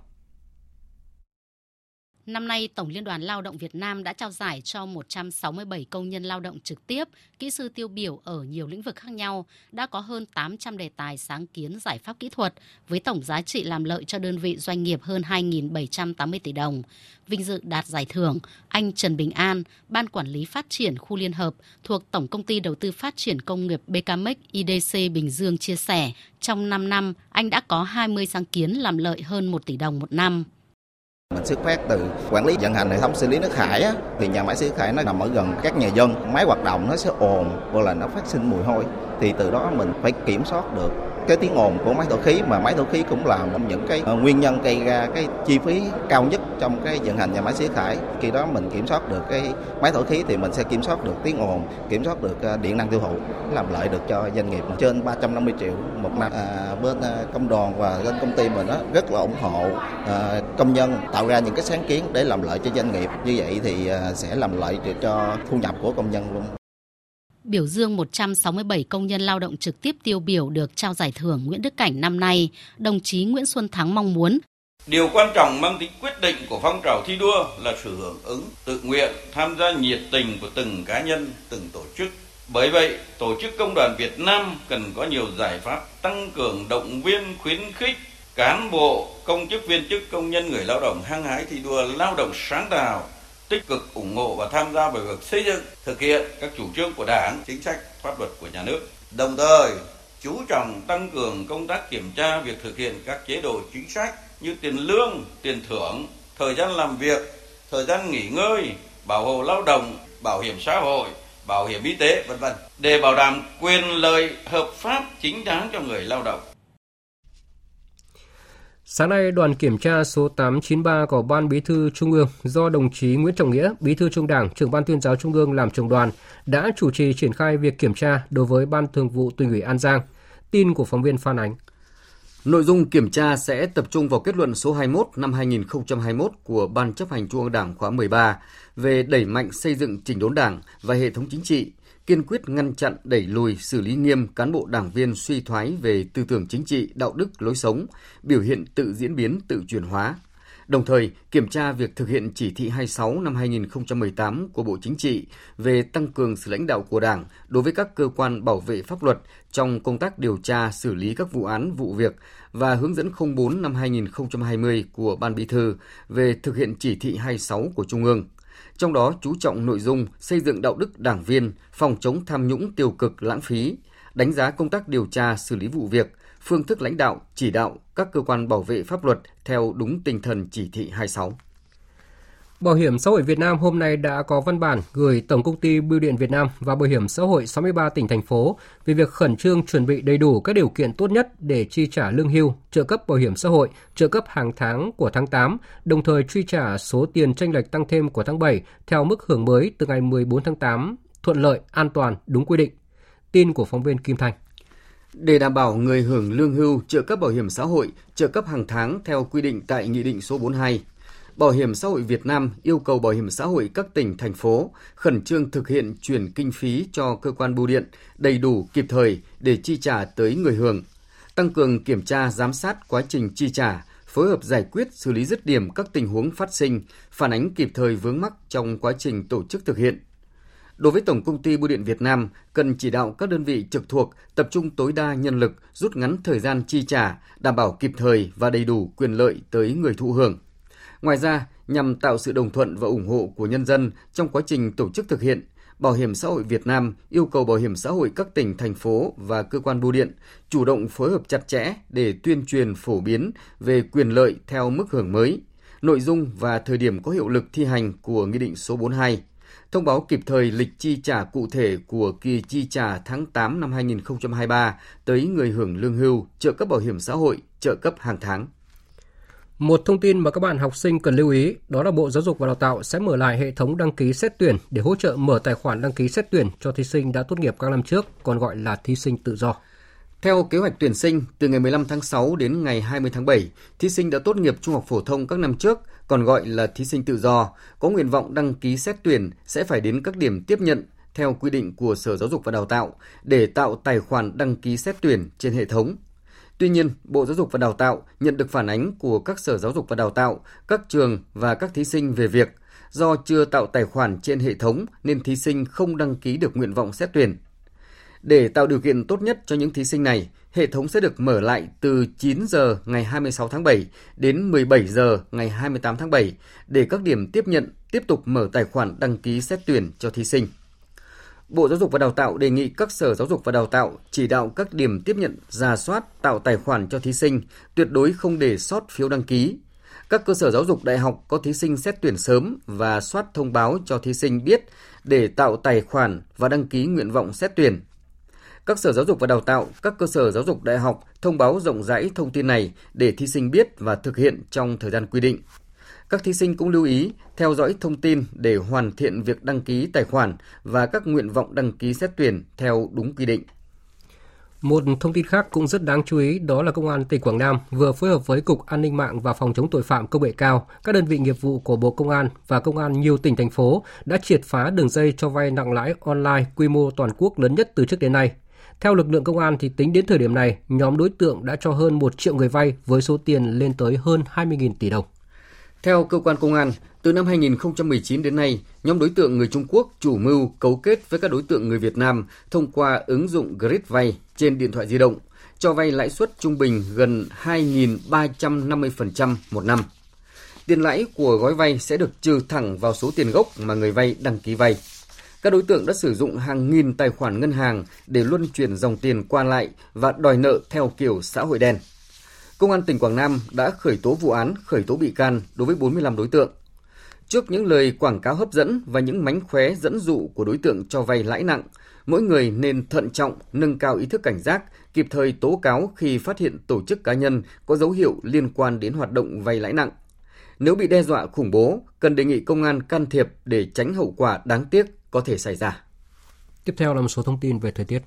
Speaker 16: Năm nay, Tổng Liên đoàn Lao động Việt Nam đã trao giải cho 167 công nhân lao động trực tiếp, kỹ sư tiêu biểu ở nhiều lĩnh vực khác nhau, đã có hơn 800 đề tài sáng kiến giải pháp kỹ thuật, với tổng giá trị làm lợi cho đơn vị doanh nghiệp hơn 2.780 tỷ đồng. Vinh dự đạt giải thưởng, anh Trần Bình An, Ban Quản lý Phát triển Khu Liên Hợp thuộc Tổng Công ty Đầu tư Phát triển Công nghiệp BKMX IDC Bình Dương chia sẻ, trong 5 năm, anh đã có 20 sáng kiến làm lợi hơn 1 tỷ đồng một năm.
Speaker 17: Mình xuất phát từ quản lý vận hành hệ thống xử lý nước thải á, thì nhà máy xử lý thải nó nằm ở gần các nhà dân, máy hoạt động nó sẽ ồn hoặc là nó phát sinh mùi hôi. Thì từ đó mình phải kiểm soát được cái tiếng ồn của máy thổi khí mà máy thổi khí cũng là một những cái ờ, nguyên nhân gây ra cái chi phí cao nhất trong cái vận hành nhà máy xứ thải. Khi đó mình kiểm soát được cái máy thổi khí thì mình sẽ kiểm soát được tiếng ồn kiểm soát được ờ, điện năng tiêu thụ làm lợi được cho doanh nghiệp. Trên 350 triệu một năm à, bên ờ, công đoàn và bên công ty mình đó rất là ủng hộ công nhân tạo ra những cái sáng kiến để làm lợi cho doanh nghiệp. Như vậy thì sẽ làm lợi cho thu nhập của công nhân luôn
Speaker 16: biểu dương 167 công nhân lao động trực tiếp tiêu biểu được trao giải thưởng Nguyễn Đức Cảnh năm nay, đồng chí Nguyễn Xuân Thắng mong muốn
Speaker 18: Điều quan trọng mang tính quyết định của phong trào thi đua là sự hưởng ứng, tự nguyện, tham gia nhiệt tình của từng cá nhân, từng tổ chức. Bởi vậy, Tổ chức Công đoàn Việt Nam cần có nhiều giải pháp tăng cường động viên khuyến khích cán bộ, công chức viên chức, công nhân người lao động hăng hái thi đua lao động sáng tạo, tích cực ủng hộ và tham gia vào việc xây dựng, thực hiện các chủ trương của Đảng, chính sách, pháp luật của nhà nước. Đồng thời, chú trọng tăng cường công tác kiểm tra việc thực hiện các chế độ chính sách như tiền lương, tiền thưởng, thời gian làm việc, thời gian nghỉ ngơi, bảo hộ lao động, bảo hiểm xã hội, bảo hiểm y tế, vân vân để bảo đảm quyền lợi hợp pháp chính đáng cho người lao động.
Speaker 1: Sáng nay, đoàn kiểm tra số 893 của Ban Bí thư Trung ương do đồng chí Nguyễn Trọng Nghĩa, Bí thư Trung Đảng, trưởng Ban tuyên giáo Trung ương làm trưởng đoàn đã chủ trì triển khai việc kiểm tra đối với Ban Thường vụ Tỉnh ủy An Giang. Tin của phóng viên Phan Ánh.
Speaker 4: Nội dung kiểm tra sẽ tập trung vào kết luận số 21 năm 2021 của Ban chấp hành Trung ương Đảng khóa 13 về đẩy mạnh xây dựng chỉnh đốn Đảng và hệ thống chính trị, kiên quyết ngăn chặn đẩy lùi xử lý nghiêm cán bộ đảng viên suy thoái về tư tưởng chính trị, đạo đức, lối sống, biểu hiện tự diễn biến, tự chuyển hóa. Đồng thời, kiểm tra việc thực hiện chỉ thị 26 năm 2018 của Bộ Chính trị về tăng cường sự lãnh đạo của Đảng đối với các cơ quan bảo vệ pháp luật trong công tác điều tra xử lý các vụ án, vụ việc và hướng dẫn 04 năm 2020 của Ban Bí thư về thực hiện chỉ thị 26 của Trung ương trong đó chú trọng nội dung xây dựng đạo đức đảng viên, phòng chống tham nhũng tiêu cực lãng phí, đánh giá công tác điều tra xử lý vụ việc, phương thức lãnh đạo, chỉ đạo các cơ quan bảo vệ pháp luật theo đúng tinh thần chỉ thị 26.
Speaker 1: Bảo hiểm xã hội Việt Nam hôm nay đã có văn bản gửi Tổng công ty Bưu điện Việt Nam và Bảo hiểm xã hội 63 tỉnh thành phố về việc khẩn trương chuẩn bị đầy đủ các điều kiện tốt nhất để chi trả lương hưu, trợ cấp bảo hiểm xã hội, trợ cấp hàng tháng của tháng 8, đồng thời truy trả số tiền tranh lệch tăng thêm của tháng 7 theo mức hưởng mới từ ngày 14 tháng 8, thuận lợi, an toàn, đúng quy định. Tin của phóng viên Kim Thành.
Speaker 4: Để đảm bảo người hưởng lương hưu, trợ cấp bảo hiểm xã hội, trợ cấp hàng tháng theo quy định tại Nghị định số 42 Bảo hiểm xã hội Việt Nam yêu cầu bảo hiểm xã hội các tỉnh, thành phố khẩn trương thực hiện chuyển kinh phí cho cơ quan bưu điện đầy đủ kịp thời để chi trả tới người hưởng, tăng cường kiểm tra giám sát quá trình chi trả, phối hợp giải quyết xử lý dứt điểm các tình huống phát sinh, phản ánh kịp thời vướng mắc trong quá trình tổ chức thực hiện. Đối với Tổng công ty Bưu điện Việt Nam, cần chỉ đạo các đơn vị trực thuộc tập trung tối đa nhân lực, rút ngắn thời gian chi trả, đảm bảo kịp thời và đầy đủ quyền lợi tới người thụ hưởng. Ngoài ra, nhằm tạo sự đồng thuận và ủng hộ của nhân dân trong quá trình tổ chức thực hiện, Bảo hiểm xã hội Việt Nam yêu cầu Bảo hiểm xã hội các tỉnh, thành phố và cơ quan bưu điện chủ động phối hợp chặt chẽ để tuyên truyền phổ biến về quyền lợi theo mức hưởng mới, nội dung và thời điểm có hiệu lực thi hành của Nghị định số 42, thông báo kịp thời lịch chi trả cụ thể của kỳ chi trả tháng 8 năm 2023 tới người hưởng lương hưu, trợ cấp bảo hiểm xã hội, trợ cấp hàng tháng.
Speaker 1: Một thông tin mà các bạn học sinh cần lưu ý đó là Bộ Giáo dục và Đào tạo sẽ mở lại hệ thống đăng ký xét tuyển để hỗ trợ mở tài khoản đăng ký xét tuyển cho thí sinh đã tốt nghiệp các năm trước, còn gọi là thí sinh tự do.
Speaker 4: Theo kế hoạch tuyển sinh, từ ngày 15 tháng 6 đến ngày 20 tháng 7, thí sinh đã tốt nghiệp trung học phổ thông các năm trước, còn gọi là thí sinh tự do, có nguyện vọng đăng ký xét tuyển sẽ phải đến các điểm tiếp nhận theo quy định của Sở Giáo dục và Đào tạo để tạo tài khoản đăng ký xét tuyển trên hệ thống. Tuy nhiên, Bộ Giáo dục và Đào tạo nhận được phản ánh của các sở giáo dục và đào tạo, các trường và các thí sinh về việc do chưa tạo tài khoản trên hệ thống nên thí sinh không đăng ký được nguyện vọng xét tuyển. Để tạo điều kiện tốt nhất cho những thí sinh này, hệ thống sẽ được mở lại từ 9 giờ ngày 26 tháng 7 đến 17 giờ ngày 28 tháng 7 để các điểm tiếp nhận tiếp tục mở tài khoản đăng ký xét tuyển cho thí sinh. Bộ Giáo dục và Đào tạo đề nghị các sở giáo dục và đào tạo chỉ đạo các điểm tiếp nhận ra soát tạo tài khoản cho thí sinh, tuyệt đối không để sót phiếu đăng ký. Các cơ sở giáo dục đại học có thí sinh xét tuyển sớm và soát thông báo cho thí sinh biết để tạo tài khoản và đăng ký nguyện vọng xét tuyển. Các sở giáo dục và đào tạo, các cơ sở giáo dục đại học thông báo rộng rãi thông tin này để thí sinh biết và thực hiện trong thời gian quy định. Các thí sinh cũng lưu ý theo dõi thông tin để hoàn thiện việc đăng ký tài khoản và các nguyện vọng đăng ký xét tuyển theo đúng quy định.
Speaker 1: Một thông tin khác cũng rất đáng chú ý đó là Công an tỉnh Quảng Nam vừa phối hợp với Cục An ninh mạng và Phòng chống tội phạm công nghệ cao, các đơn vị nghiệp vụ của Bộ Công an và Công an nhiều tỉnh thành phố đã triệt phá đường dây cho vay nặng lãi online quy mô toàn quốc lớn nhất từ trước đến nay. Theo lực lượng công an thì tính đến thời điểm này, nhóm đối tượng đã cho hơn 1 triệu người vay với số tiền lên tới hơn 20.000 tỷ đồng.
Speaker 4: Theo cơ quan công an, từ năm 2019 đến nay, nhóm đối tượng người Trung Quốc chủ mưu cấu kết với các đối tượng người Việt Nam thông qua ứng dụng Grid vay trên điện thoại di động, cho vay lãi suất trung bình gần 2.350% một năm. Tiền lãi của gói vay sẽ được trừ thẳng vào số tiền gốc mà người vay đăng ký vay. Các đối tượng đã sử dụng hàng nghìn tài khoản ngân hàng để luân chuyển dòng tiền qua lại và đòi nợ theo kiểu xã hội đen. Công an tỉnh Quảng Nam đã khởi tố vụ án, khởi tố bị can đối với 45 đối tượng. Trước những lời quảng cáo hấp dẫn và những mánh khóe dẫn dụ của đối tượng cho vay lãi nặng, mỗi người nên thận trọng, nâng cao ý thức cảnh giác, kịp thời tố cáo khi phát hiện tổ chức cá nhân có dấu hiệu liên quan đến hoạt động vay lãi nặng. Nếu bị đe dọa khủng bố, cần đề nghị công an can thiệp để tránh hậu quả đáng tiếc có thể xảy ra.
Speaker 1: Tiếp theo là một số thông tin về thời tiết.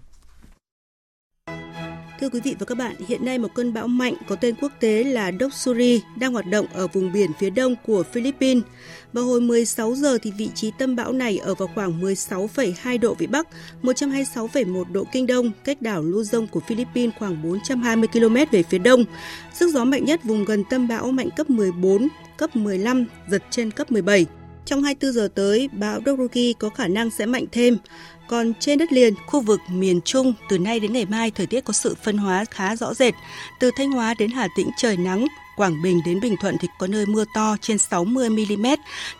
Speaker 19: Thưa quý vị và các bạn, hiện nay một cơn bão mạnh có tên quốc tế là Doksuri đang hoạt động ở vùng biển phía đông của Philippines. Vào hồi 16 giờ thì vị trí tâm bão này ở vào khoảng 16,2 độ vĩ Bắc, 126,1 độ kinh đông, cách đảo Luzon của Philippines khoảng 420 km về phía đông. Sức gió mạnh nhất vùng gần tâm bão mạnh cấp 14, cấp 15, giật trên cấp 17. Trong 24 giờ tới, bão Doruki có khả năng sẽ mạnh thêm. Còn trên đất liền, khu vực miền Trung, từ nay đến ngày mai thời tiết có sự phân hóa khá rõ rệt. Từ Thanh Hóa đến Hà Tĩnh trời nắng, Quảng Bình đến Bình Thuận thì có nơi mưa to trên 60 mm.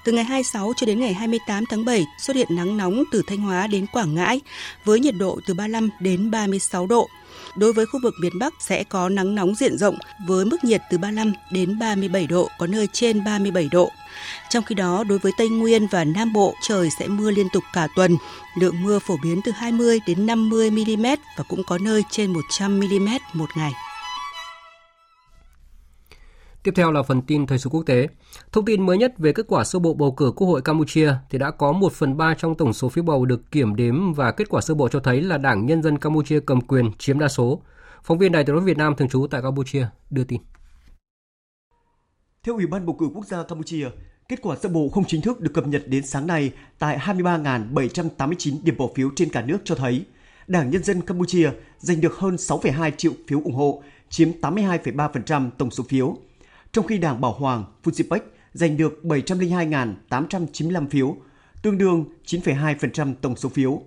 Speaker 19: Từ ngày 26 cho đến ngày 28 tháng 7 xuất hiện nắng nóng từ Thanh Hóa đến Quảng Ngãi với nhiệt độ từ 35 đến 36 độ. Đối với khu vực miền Bắc sẽ có nắng nóng diện rộng với mức nhiệt từ 35 đến 37 độ, có nơi trên 37 độ. Trong khi đó, đối với Tây Nguyên và Nam Bộ, trời sẽ mưa liên tục cả tuần. Lượng mưa phổ biến từ 20 đến 50 mm và cũng có nơi trên 100 mm một ngày.
Speaker 1: Tiếp theo là phần tin thời sự quốc tế. Thông tin mới nhất về kết quả sơ bộ bầu cử Quốc hội Campuchia thì đã có 1 phần 3 trong tổng số phiếu bầu được kiểm đếm và kết quả sơ bộ cho thấy là Đảng Nhân dân Campuchia cầm quyền chiếm đa số. Phóng viên Đài tiếng nói Việt Nam thường trú tại Campuchia đưa tin.
Speaker 20: Theo Ủy ban bầu cử quốc gia Campuchia, kết quả sơ bộ không chính thức được cập nhật đến sáng nay tại 23.789 điểm bỏ phiếu trên cả nước cho thấy Đảng Nhân dân Campuchia giành được hơn 6,2 triệu phiếu ủng hộ, chiếm 82,3% tổng số phiếu trong khi Đảng Bảo Hoàng Fujipec giành được 702.895 phiếu, tương đương 9,2% tổng số phiếu.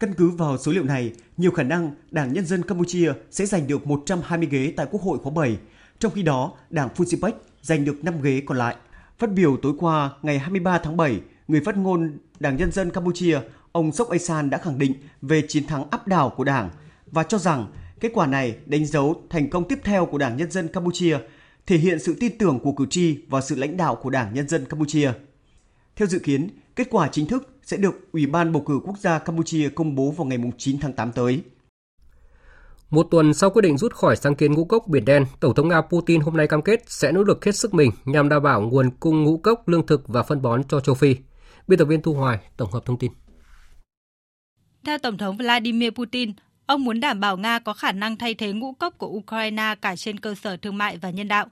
Speaker 20: Căn cứ vào số liệu này, nhiều khả năng Đảng Nhân dân Campuchia sẽ giành được 120 ghế tại Quốc hội khóa 7, trong khi đó Đảng Fujipec giành được 5 ghế còn lại. Phát biểu tối qua ngày 23 tháng 7, người phát ngôn Đảng Nhân dân Campuchia, ông Sok Asan đã khẳng định về chiến thắng áp đảo của Đảng và cho rằng kết quả này đánh dấu thành công tiếp theo của Đảng Nhân dân Campuchia thể hiện sự tin tưởng của cử tri vào sự lãnh đạo của Đảng Nhân dân Campuchia. Theo dự kiến, kết quả chính thức sẽ được Ủy ban bầu cử quốc gia Campuchia công bố vào ngày 9 tháng 8 tới.
Speaker 1: Một tuần sau quyết định rút khỏi sáng kiến ngũ cốc Biển Đen, Tổng thống Nga Putin hôm nay cam kết sẽ nỗ lực hết sức mình nhằm đảm bảo nguồn cung ngũ cốc, lương thực và phân bón cho châu Phi. Biên tập viên Thu Hoài tổng hợp thông tin.
Speaker 21: Theo Tổng thống Vladimir Putin, ông muốn đảm bảo Nga có khả năng thay thế ngũ cốc của Ukraine cả trên cơ sở thương mại và nhân đạo.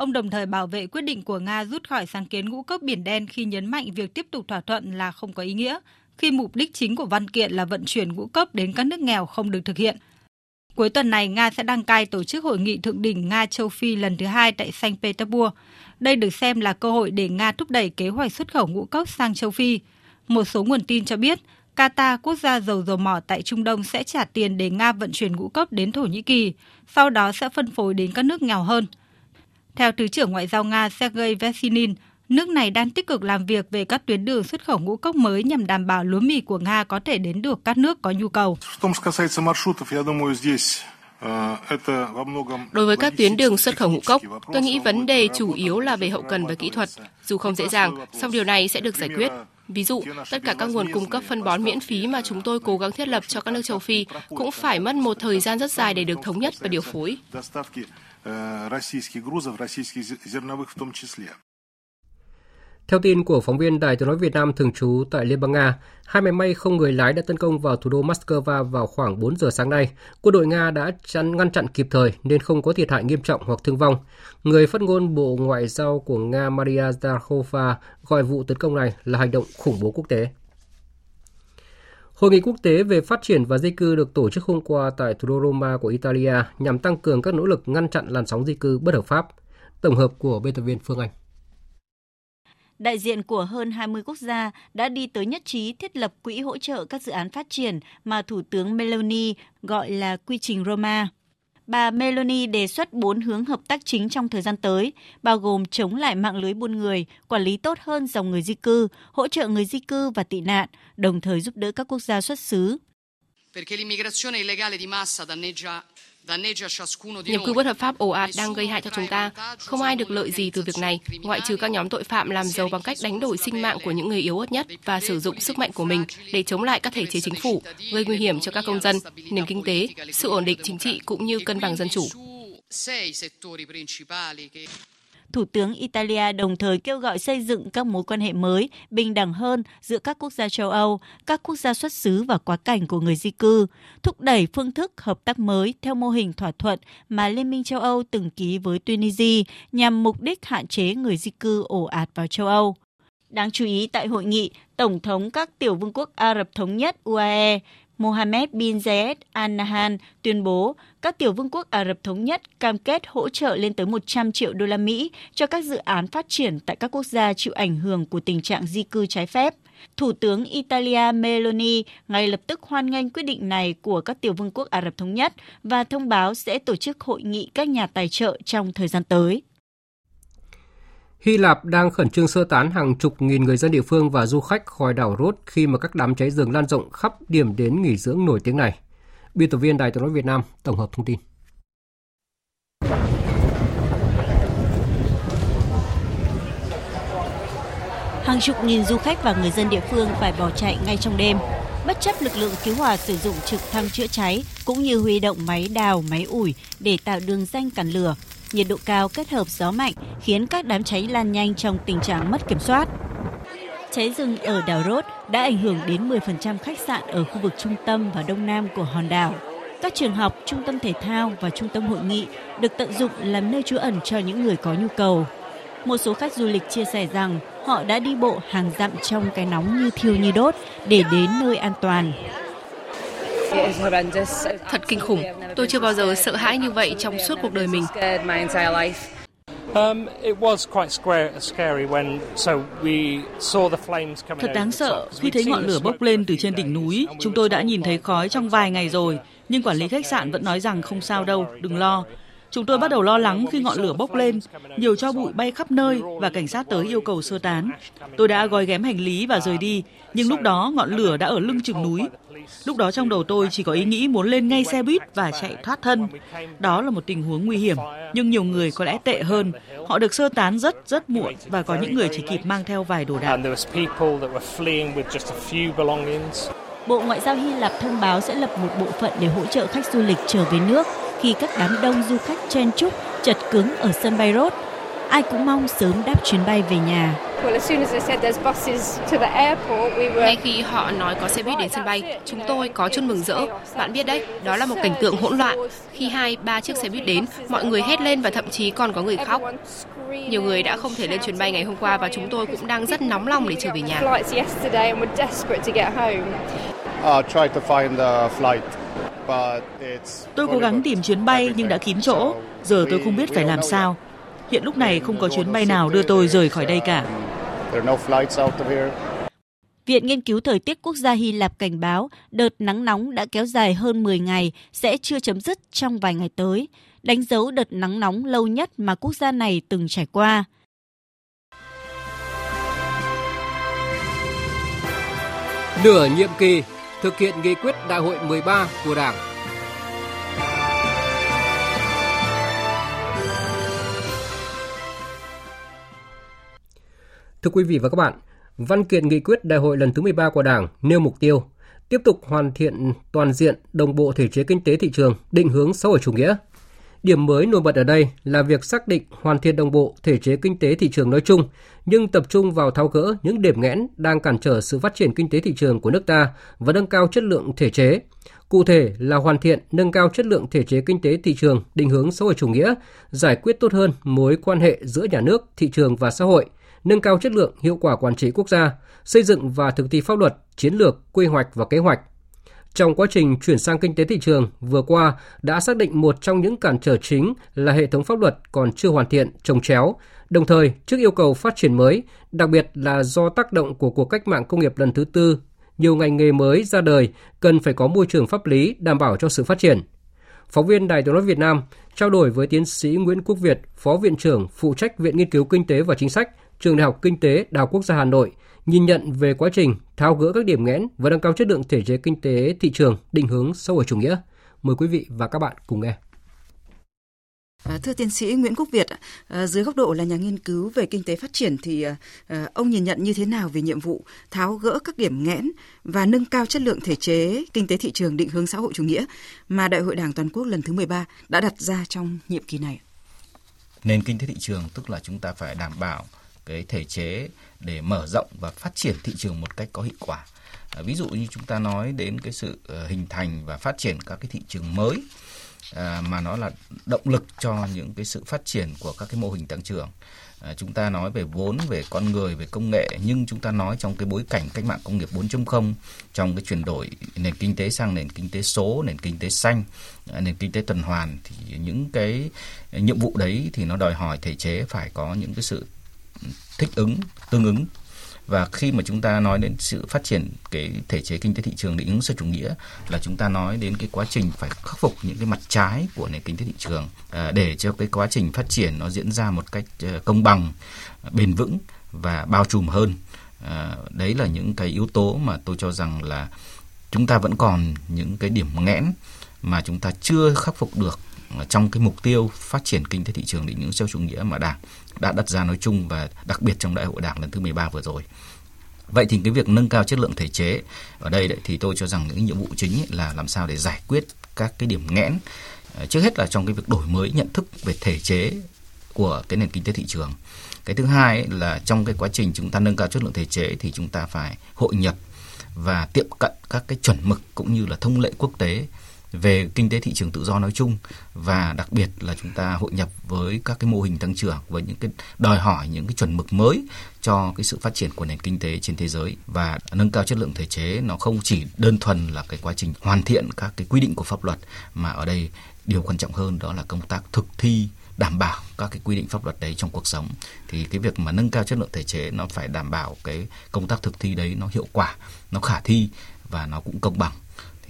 Speaker 21: Ông đồng thời bảo vệ quyết định của Nga rút khỏi sáng kiến ngũ cốc Biển Đen khi nhấn mạnh việc tiếp tục thỏa thuận là không có ý nghĩa, khi mục đích chính của văn kiện là vận chuyển ngũ cốc đến các nước nghèo không được thực hiện. Cuối tuần này, Nga sẽ đăng cai tổ chức hội nghị thượng đỉnh Nga-châu Phi lần thứ hai tại Saint Petersburg. Đây được xem là cơ hội để Nga thúc đẩy kế hoạch xuất khẩu ngũ cốc sang châu Phi. Một số nguồn tin cho biết, Qatar, quốc gia giàu dầu mỏ tại Trung Đông sẽ trả tiền để Nga vận chuyển ngũ cốc đến Thổ Nhĩ Kỳ, sau đó sẽ phân phối đến các nước nghèo hơn. Theo Thứ trưởng Ngoại giao Nga Sergei Vesinin, nước này đang tích cực làm việc về các tuyến đường xuất khẩu ngũ cốc mới nhằm đảm bảo lúa mì của Nga có thể đến được các nước có nhu cầu.
Speaker 22: Đối với các tuyến đường xuất khẩu ngũ cốc, tôi nghĩ vấn đề chủ yếu là về hậu cần và kỹ thuật. Dù không dễ dàng, song điều này sẽ được giải quyết. Ví dụ, tất cả các nguồn cung cấp phân bón miễn phí mà chúng tôi cố gắng thiết lập cho các nước châu Phi cũng phải mất một thời gian rất dài để được thống nhất và điều phối.
Speaker 1: Theo tin của phóng viên Đài tiếng nói Việt Nam thường trú tại Liên bang Nga, hai máy bay không người lái đã tấn công vào thủ đô Moscow vào khoảng 4 giờ sáng nay. Quân đội Nga đã chặn ngăn chặn kịp thời nên không có thiệt hại nghiêm trọng hoặc thương vong. Người phát ngôn Bộ Ngoại giao của Nga Maria Zakharova gọi vụ tấn công này là hành động khủng bố quốc tế. Hội nghị quốc tế về phát triển và di cư được tổ chức hôm qua tại thủ đô Roma của Italia nhằm tăng cường các nỗ lực ngăn chặn làn sóng di cư bất hợp pháp. Tổng hợp của biên tập viên Phương Anh
Speaker 23: đại diện của hơn 20 quốc gia đã đi tới nhất trí thiết lập quỹ hỗ trợ các dự án phát triển mà Thủ tướng Meloni gọi là quy trình Roma. Bà Meloni đề xuất bốn hướng hợp tác chính trong thời gian tới, bao gồm chống lại mạng lưới buôn người, quản lý tốt hơn dòng người di cư, hỗ trợ người di cư và tị nạn, đồng thời giúp đỡ các quốc gia xuất xứ.
Speaker 22: Nhập cư bất hợp pháp ồ ạt đang gây hại cho chúng ta. Không ai được lợi gì từ việc này, ngoại trừ các nhóm tội phạm làm giàu bằng cách đánh đổi sinh mạng của những người yếu ớt nhất và sử dụng sức mạnh của mình để chống lại các thể chế chính phủ, gây nguy hiểm cho các công dân, nền kinh tế, sự ổn định chính trị cũng như cân bằng dân chủ.
Speaker 23: Thủ tướng Italia đồng thời kêu gọi xây dựng các mối quan hệ mới, bình đẳng hơn giữa các quốc gia châu Âu, các quốc gia xuất xứ và quá cảnh của người di cư, thúc đẩy phương thức hợp tác mới theo mô hình thỏa thuận mà Liên minh châu Âu từng ký với Tunisia nhằm mục đích hạn chế người di cư ổ ạt vào châu Âu. Đáng chú ý tại hội nghị, Tổng thống các tiểu vương quốc Ả Rập Thống Nhất UAE Mohammed bin Zayed Al Nahyan tuyên bố các tiểu vương quốc Ả Rập Thống Nhất cam kết hỗ trợ lên tới 100 triệu đô la Mỹ cho các dự án phát triển tại các quốc gia chịu ảnh hưởng của tình trạng di cư trái phép. Thủ tướng Italia Meloni ngay lập tức hoan nghênh quyết định này của các tiểu vương quốc Ả Rập Thống Nhất và thông báo sẽ tổ chức hội nghị các nhà tài trợ trong thời gian tới.
Speaker 1: Hy Lạp đang khẩn trương sơ tán hàng chục nghìn người dân địa phương và du khách khỏi đảo Rốt khi mà các đám cháy rừng lan rộng khắp điểm đến nghỉ dưỡng nổi tiếng này. Biên tập viên Đài tiếng nói Việt Nam tổng hợp thông tin.
Speaker 23: Hàng chục nghìn du khách và người dân địa phương phải bỏ chạy ngay trong đêm. Bất chấp lực lượng cứu hỏa sử dụng trực thăng chữa cháy cũng như huy động máy đào, máy ủi để tạo đường danh cản lửa, nhiệt độ cao kết hợp gió mạnh khiến các đám cháy lan nhanh trong tình trạng mất kiểm soát. Cháy rừng ở đảo Rốt đã ảnh hưởng đến 10% khách sạn ở khu vực trung tâm và đông nam của hòn đảo. Các trường học, trung tâm thể thao và trung tâm hội nghị được tận dụng làm nơi trú ẩn cho những người có nhu cầu. Một số khách du lịch chia sẻ rằng họ đã đi bộ hàng dặm trong cái nóng như thiêu như đốt để đến nơi an toàn.
Speaker 22: Thật kinh khủng. Tôi chưa bao giờ sợ hãi như vậy trong suốt cuộc đời mình.
Speaker 24: Um,
Speaker 25: Thật đáng sợ, khi thấy ngọn lửa bốc lên từ trên đỉnh núi, chúng tôi đã nhìn thấy khói trong vài ngày rồi, nhưng quản lý khách sạn vẫn nói rằng không sao đâu, đừng lo. Chúng tôi bắt đầu lo lắng khi ngọn lửa bốc lên, nhiều cho bụi bay khắp nơi và cảnh sát tới yêu cầu sơ tán. Tôi đã gói ghém hành lý và rời đi, nhưng lúc đó ngọn lửa đã ở lưng chừng núi. Lúc đó trong đầu tôi chỉ có ý nghĩ muốn lên ngay xe buýt và chạy thoát thân. Đó là một tình huống nguy hiểm, nhưng nhiều người có lẽ tệ hơn. Họ được sơ tán rất rất muộn và có những người chỉ kịp mang theo vài đồ đạc.
Speaker 23: Bộ Ngoại giao Hy Lạp thông báo sẽ lập một bộ phận để hỗ trợ khách du lịch trở về nước khi các đám đông du khách chen chúc chật cứng ở sân bay Rhodes. Ai cũng mong sớm đáp chuyến bay về nhà.
Speaker 22: Ngay khi họ nói có xe buýt đến sân bay, chúng tôi có chút mừng rỡ. Bạn biết đấy, đó là một cảnh tượng hỗn loạn. Khi hai, ba chiếc xe buýt đến, mọi người hét lên và thậm chí còn có người khóc. Nhiều người đã không thể lên chuyến bay ngày hôm qua và chúng tôi cũng đang rất nóng lòng để trở về nhà.
Speaker 25: Tôi cố gắng tìm chuyến bay nhưng đã kín chỗ. Giờ tôi không biết phải làm sao. Hiện lúc này không có chuyến bay nào đưa tôi rời khỏi đây cả.
Speaker 23: Viện Nghiên cứu Thời tiết Quốc gia Hy Lạp cảnh báo đợt nắng nóng đã kéo dài hơn 10 ngày sẽ chưa chấm dứt trong vài ngày tới, đánh dấu đợt nắng nóng lâu nhất mà quốc gia này từng trải qua.
Speaker 1: Nửa nhiệm kỳ thực hiện nghị quyết đại hội 13 của Đảng Thưa quý vị và các bạn, văn kiện nghị quyết đại hội lần thứ 13 của Đảng nêu mục tiêu tiếp tục hoàn thiện toàn diện đồng bộ thể chế kinh tế thị trường, định hướng xã hội chủ nghĩa. Điểm mới nổi bật ở đây là việc xác định hoàn thiện đồng bộ thể chế kinh tế thị trường nói chung, nhưng tập trung vào tháo gỡ những điểm nghẽn đang cản trở sự phát triển kinh tế thị trường của nước ta và nâng cao chất lượng thể chế. Cụ thể là hoàn thiện, nâng cao chất lượng thể chế kinh tế thị trường, định hướng xã hội chủ nghĩa, giải quyết tốt hơn mối quan hệ giữa nhà nước, thị trường và xã hội – nâng cao chất lượng hiệu quả quản trị quốc gia, xây dựng và thực thi pháp luật, chiến lược, quy hoạch và kế hoạch. Trong quá trình chuyển sang kinh tế thị trường vừa qua đã xác định một trong những cản trở chính là hệ thống pháp luật còn chưa hoàn thiện, trồng chéo. Đồng thời, trước yêu cầu phát triển mới, đặc biệt là do tác động của cuộc cách mạng công nghiệp lần thứ tư, nhiều ngành nghề mới ra đời cần phải có môi trường pháp lý đảm bảo cho sự phát triển. Phóng viên Đài tiếng nói Việt Nam trao đổi với tiến sĩ Nguyễn Quốc Việt, Phó Viện trưởng phụ trách Viện Nghiên cứu Kinh tế và Chính sách, Trường Đại học Kinh tế Đại học Quốc gia Hà Nội nhìn nhận về quá trình tháo gỡ các điểm nghẽn và nâng cao chất lượng thể chế kinh tế thị trường định hướng xã hội chủ nghĩa. Mời quý vị và các bạn cùng nghe.
Speaker 26: À, thưa tiến sĩ Nguyễn Quốc Việt, à, dưới góc độ là nhà nghiên cứu về kinh tế phát triển thì à, ông nhìn nhận như thế nào về nhiệm vụ tháo gỡ các điểm nghẽn và nâng cao chất lượng thể chế kinh tế thị trường định hướng xã hội chủ nghĩa mà Đại hội Đảng toàn quốc lần thứ 13 đã đặt ra trong nhiệm kỳ này?
Speaker 27: Nền kinh tế thị trường tức là chúng ta phải đảm bảo cái thể chế để mở rộng và phát triển thị trường một cách có hiệu quả. À, ví dụ như chúng ta nói đến cái sự ờ, hình thành và phát triển các cái thị trường mới à, mà nó là động lực cho những cái sự phát triển của các cái mô hình tăng trưởng. À, chúng ta nói về vốn, về con người, về công nghệ nhưng chúng ta nói trong cái bối cảnh cách mạng công nghiệp 4.0 trong cái chuyển đổi nền kinh tế sang nền kinh tế số, nền kinh tế xanh, à, nền kinh tế tuần hoàn thì những cái nhiệm vụ đấy thì nó đòi hỏi thể chế phải có những cái sự thích ứng, tương ứng. Và khi mà chúng ta nói đến sự phát triển cái thể chế kinh tế thị trường định hướng xã chủ nghĩa là chúng ta nói đến cái quá trình phải khắc phục những cái mặt trái của nền kinh tế thị trường à, để cho cái quá trình phát triển nó diễn ra một cách à, công bằng, bền vững và bao trùm hơn. À, đấy là những cái yếu tố mà tôi cho rằng là chúng ta vẫn còn những cái điểm nghẽn mà chúng ta chưa khắc phục được trong cái mục tiêu phát triển kinh tế thị trường định hướng xã chủ nghĩa mà Đảng đã đặt ra nói chung và đặc biệt trong đại hội Đảng lần thứ 13 vừa rồi. Vậy thì cái việc nâng cao chất lượng thể chế ở đây thì tôi cho rằng những nhiệm vụ chính là làm sao để giải quyết các cái điểm nghẽn ờ, trước hết là trong cái việc đổi mới nhận thức về thể chế của cái nền kinh tế thị trường. Cái thứ hai là trong cái quá trình chúng ta nâng cao chất lượng thể chế thì chúng ta phải hội nhập và tiệm cận các cái chuẩn mực cũng như là thông lệ quốc tế về kinh tế thị trường tự do nói chung và đặc biệt là chúng ta hội nhập với các cái mô hình tăng trưởng với những cái đòi hỏi những cái chuẩn mực mới cho cái sự phát triển của nền kinh tế trên thế giới. Và nâng cao chất lượng thể chế nó không chỉ đơn thuần là cái quá trình hoàn thiện các cái quy định của pháp luật, mà ở đây điều quan trọng hơn đó là công tác thực thi, đảm bảo các cái quy định pháp luật đấy trong cuộc sống. Thì cái việc mà nâng cao chất lượng thể chế nó phải đảm bảo cái công tác thực thi đấy nó hiệu quả, nó khả thi và nó cũng công bằng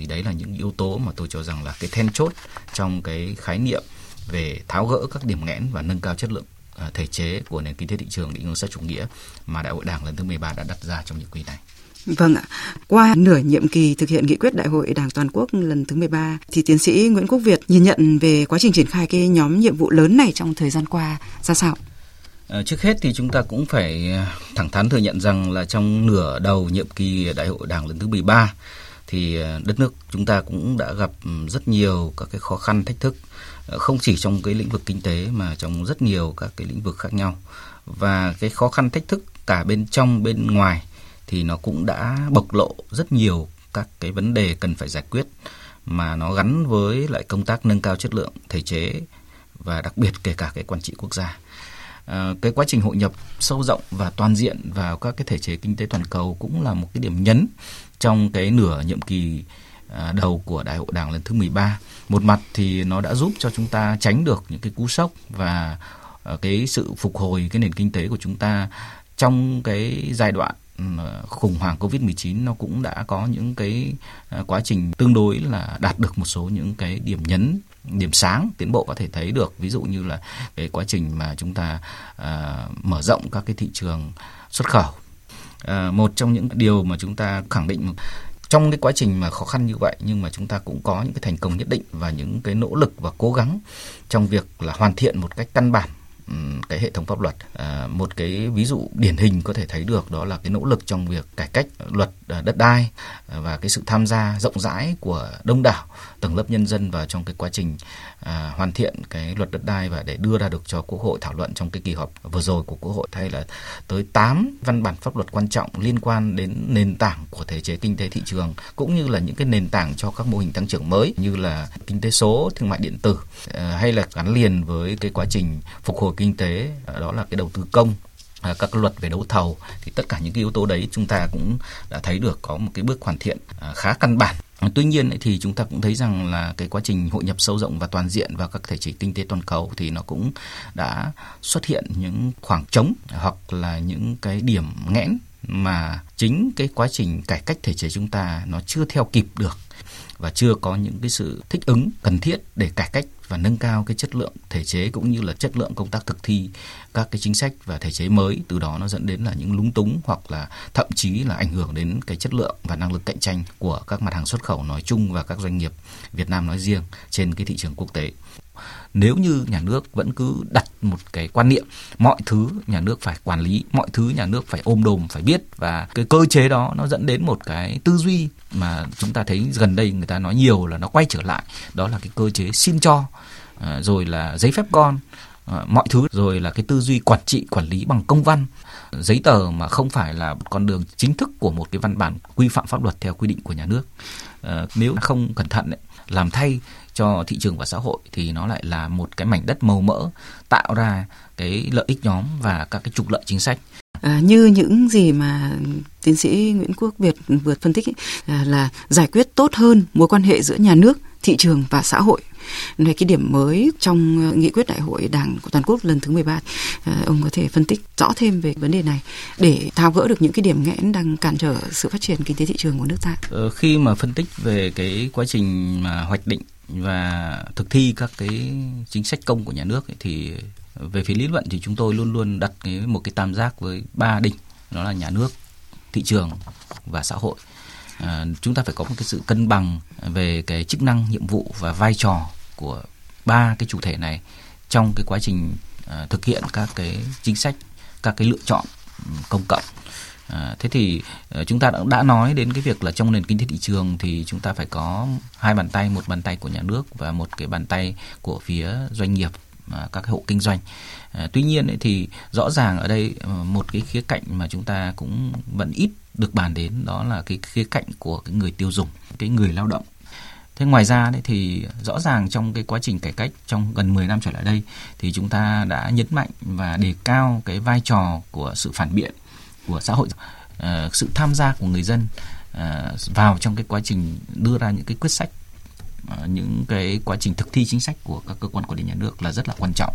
Speaker 27: thì đấy là những yếu tố mà tôi cho rằng là cái then chốt trong cái khái niệm về tháo gỡ các điểm nghẽn và nâng cao chất lượng à, thể chế của nền kinh tế thị trường định hướng xã chủ nghĩa mà Đại hội Đảng lần thứ 13 đã đặt ra trong nhiệm kỳ này.
Speaker 26: Vâng ạ. Qua nửa nhiệm kỳ thực hiện nghị quyết Đại hội Đảng toàn quốc lần thứ 13 thì tiến sĩ Nguyễn Quốc Việt nhìn nhận về quá trình triển khai cái nhóm nhiệm vụ lớn này trong thời gian qua ra sao?
Speaker 27: À, trước hết thì chúng ta cũng phải thẳng thắn thừa nhận rằng là trong nửa đầu nhiệm kỳ Đại hội Đảng lần thứ 13 thì ờ, đất nước chúng ta cũng đã gặp ừ, rất nhiều các cái khó khăn thách thức ờ, không chỉ trong cái lĩnh vực kinh tế mà trong rất nhiều các cái lĩnh vực khác nhau và cái khó khăn thách thức cả bên trong bên ngoài thì nó cũng đã bộc lộ rất nhiều các cái vấn đề cần phải giải quyết mà nó gắn với lại công tác nâng cao chất lượng thể chế và đặc biệt kể cả cái quản trị quốc gia. À, cái quá trình hội nhập sâu rộng và toàn diện vào các cái thể chế kinh tế toàn cầu cũng là một cái điểm nhấn trong cái nửa nhiệm kỳ à, đầu của Đại hội Đảng lần thứ 13. Một mặt thì nó đã giúp cho chúng ta tránh được những cái cú sốc và à, cái sự phục hồi cái nền kinh tế của chúng ta trong cái giai đoạn ừ, khủng hoảng Covid-19 nó cũng đã có những cái à, quá trình tương đối là đạt được một số những cái điểm nhấn điểm sáng tiến bộ có thể thấy được ví dụ như là cái quá trình mà chúng ta uh, mở rộng các cái thị trường xuất khẩu À, một trong những điều mà chúng ta khẳng định trong cái quá trình mà khó khăn như vậy nhưng mà chúng ta cũng có những cái thành công nhất định và những cái nỗ lực và cố gắng trong việc là hoàn thiện một cách căn bản cái hệ thống pháp luật. À, một cái ví dụ điển hình có thể thấy được đó là cái nỗ lực trong việc cải cách luật à, đất đai à, và cái sự tham gia rộng rãi của đông đảo tầng lớp nhân dân vào trong cái quá trình à, hoàn thiện cái luật đất đai và để đưa ra được cho Quốc hội thảo luận trong cái kỳ họp vừa rồi của Quốc hội hay là tới 8 văn bản pháp luật quan trọng liên quan đến nền tảng của thể chế kinh tế thị trường cũng như là những cái nền tảng cho các mô hình tăng trưởng mới như là kinh tế số, thương mại điện tử à, hay là gắn liền với cái quá trình phục hồi kinh tế à, đó là cái đầu tư công à, các luật về đấu thầu. Thì tất cả những cái yếu tố đấy chúng ta cũng đã thấy được có một cái bước hoàn thiện à, khá căn bản. Tuy nhiên thì chúng ta cũng thấy rằng là cái quá trình hội nhập sâu rộng và toàn diện vào các thể chế kinh tế toàn cầu thì nó cũng đã xuất hiện những khoảng trống hoặc là những cái điểm nghẽn mà chính cái quá trình cải cách thể chế chúng ta nó chưa theo kịp được và chưa có những cái sự thích ứng cần thiết để cải cách và nâng cao cái chất lượng thể chế cũng như là chất lượng công tác thực thi các cái chính sách và thể chế mới. Từ đó nó dẫn đến là những lúng túng hoặc là thậm chí là ảnh hưởng đến cái chất lượng và năng lực cạnh tranh của các mặt hàng xuất khẩu nói chung và các doanh nghiệp Việt Nam nói riêng trên cái thị trường quốc tế nếu như nhà nước vẫn cứ đặt một cái quan niệm mọi thứ nhà nước phải quản lý mọi thứ nhà nước phải ôm đồm phải biết và cái cơ chế đó nó dẫn đến một cái tư duy mà chúng ta thấy gần đây người ta nói nhiều là nó quay trở lại. Đó là cái cơ chế xin cho à, rồi là giấy phép con à, mọi thứ rồi là cái tư duy quản trị quản lý bằng công văn. Giấy tờ mà không phải là con đường chính thức của một cái văn bản quy phạm pháp luật theo quy định của nhà nước. À, nếu không cẩn thận ấy, làm thay cho thị trường và xã hội thì nó lại là một cái mảnh đất màu mỡ tạo ra cái lợi ích nhóm và các cái trục lợi chính sách.
Speaker 26: À, như những gì mà tiến sĩ Nguyễn Quốc Việt vừa phân tích ấy, là, là giải quyết tốt hơn mối quan hệ giữa nhà nước, thị trường và xã hội. Về cái điểm mới trong ờ, nghị quyết đại hội đảng của toàn quốc lần thứ 13 à, ông có thể phân tích rõ thêm về vấn đề này để tháo gỡ được những cái điểm nghẽn đang cản trở sự phát triển kinh tế thị trường của nước ta.
Speaker 27: Ờ, khi mà phân tích về cái quá trình mà hoạch định và thực thi các cái chính sách công của nhà nước ấy, thì về phía lý luận thì chúng tôi luôn luôn đặt cái, một cái tam giác với ba đỉnh. Đó là nhà nước thị trường và xã hội. À, chúng ta phải có một cái sự cân bằng về cái chức năng nhiệm vụ và vai trò của ba cái chủ thể này trong cái quá trình à, thực hiện các cái chính sách các cái lựa chọn ừ, công cộng. À, thế thì ờ, chúng ta đã, đã nói đến cái việc là trong nền kinh tế thị trường thì chúng ta phải có hai bàn tay, một bàn tay của nhà nước và một cái bàn tay của phía doanh nghiệp à, các cái hộ kinh doanh. À, tuy nhiên ấy, thì rõ ràng ở đây ờ, một cái khía cạnh mà chúng ta cũng vẫn ít được bàn đến đó là cái khía cạnh của cái người tiêu dùng, cái người lao động. Thế ngoài ra đấy thì rõ ràng trong cái quá trình cải cách trong gần 10 năm trở lại đây thì chúng ta đã nhấn mạnh và đề cao cái vai trò của sự phản biện của xã hội uh, sự tham gia của người dân uh, vào trong cái quá trình đưa ra những cái quyết sách uh, những cái quá trình thực thi chính sách của các cơ quan quản lý nhà nước là rất là quan trọng.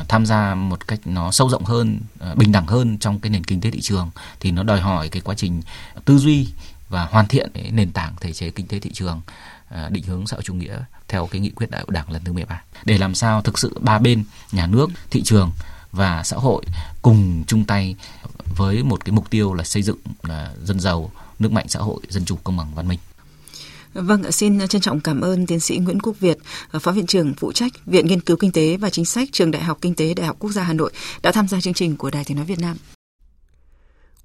Speaker 27: Uh, tham gia một cách nó sâu rộng hơn uh, bình đẳng hơn trong cái nền kinh tế thị trường thì nó đòi hỏi cái quá trình tư duy và hoàn thiện cái nền tảng thể chế kinh tế thị trường định hướng xã hội chủ nghĩa theo cái nghị quyết đại hội đảng lần thứ 13 để làm sao thực sự ba bên nhà nước thị trường và xã hội cùng chung tay với một cái mục tiêu là xây dựng là dân giàu, nước mạnh xã hội, dân chủ công bằng văn minh.
Speaker 26: Vâng, xin trân trọng cảm ơn tiến sĩ Nguyễn Quốc Việt, Phó Viện trưởng phụ trách Viện Nghiên cứu Kinh tế và Chính sách Trường Đại học Kinh tế Đại học Quốc gia Hà Nội đã tham gia chương trình của Đài Tiếng Nói Việt Nam.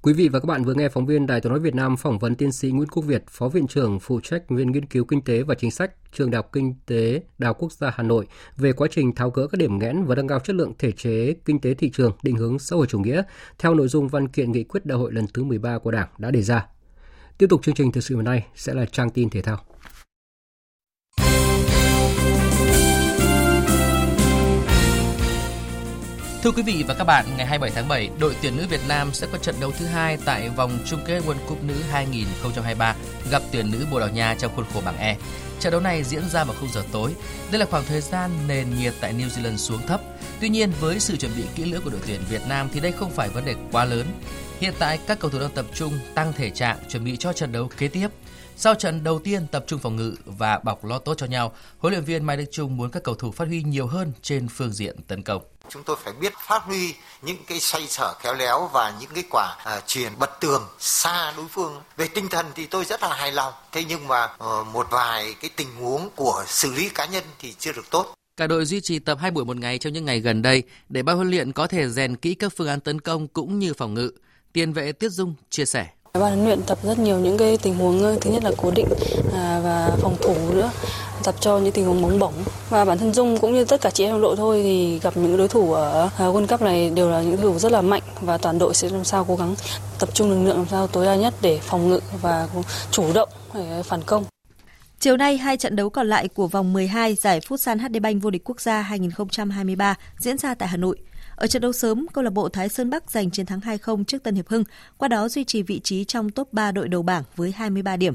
Speaker 1: Quý vị và các bạn vừa nghe phóng viên Đài Tiếng nói Việt Nam phỏng vấn tiến sĩ Nguyễn Quốc Việt, Phó viện trưởng phụ trách Viện Nghiên cứu Kinh tế và Chính sách, Trường Đại học Kinh tế Đại học Quốc gia Hà Nội về quá trình tháo gỡ các điểm nghẽn và nâng cao chất lượng thể chế kinh tế thị trường định hướng xã hội chủ nghĩa theo nội dung văn kiện nghị quyết đại hội lần thứ 13 của Đảng đã đề ra. Tiếp tục chương trình thời sự hôm nay sẽ là trang tin thể thao.
Speaker 4: Thưa quý vị và các bạn, ngày 27 tháng 7, đội tuyển nữ Việt Nam sẽ có trận đấu thứ hai tại vòng chung kết World Cup nữ 2023 gặp tuyển nữ Bồ Đào Nha trong khuôn khổ bảng E. Trận đấu này diễn ra vào khung giờ tối. Đây là khoảng thời gian nền nhiệt tại New Zealand xuống thấp. Tuy nhiên, với sự chuẩn bị kỹ lưỡng của đội tuyển Việt Nam thì đây không phải vấn đề quá lớn. Hiện tại các cầu thủ đang tập trung tăng thể trạng chuẩn bị cho trận đấu kế tiếp. Sau trận đầu tiên tập trung phòng ngự và bọc lót tốt cho nhau, huấn luyện viên Mai Đức Chung muốn các cầu thủ phát huy nhiều hơn trên phương diện tấn công.
Speaker 28: Chúng tôi phải biết phát huy những cái xoay sở khéo léo và những cái quả à, truyền bật tường xa đối phương. Về tinh thần thì tôi rất là hài lòng. Thế nhưng mà uh, một vài cái tình huống của xử lý cá nhân thì chưa được tốt.
Speaker 4: Cả đội duy trì tập 2 buổi một ngày trong những ngày gần đây để ban huấn luyện có thể rèn kỹ các phương án tấn công cũng như phòng ngự. Tiền vệ Tiết Dung chia sẻ.
Speaker 29: Ban huấn luyện tập rất nhiều những cái tình huống thứ nhất là cố định à, và phòng thủ nữa tập cho những tình huống bóng bổng và bản thân Dung cũng như tất cả chị em đội thôi thì gặp những đối thủ ở à, World Cup này đều là những đối thủ rất là mạnh và toàn đội sẽ làm sao cố gắng tập trung lực lượng làm sao tối đa nhất để phòng ngự và chủ động để phản công.
Speaker 30: Chiều nay, hai trận đấu còn lại của vòng 12 giải Futsal HD Bank vô địch quốc gia 2023 diễn ra tại Hà Nội. Ở trận đấu sớm, câu lạc bộ Thái Sơn Bắc giành chiến thắng 2-0 trước Tân Hiệp Hưng, qua đó duy trì vị trí trong top 3 đội đầu bảng với 23 điểm.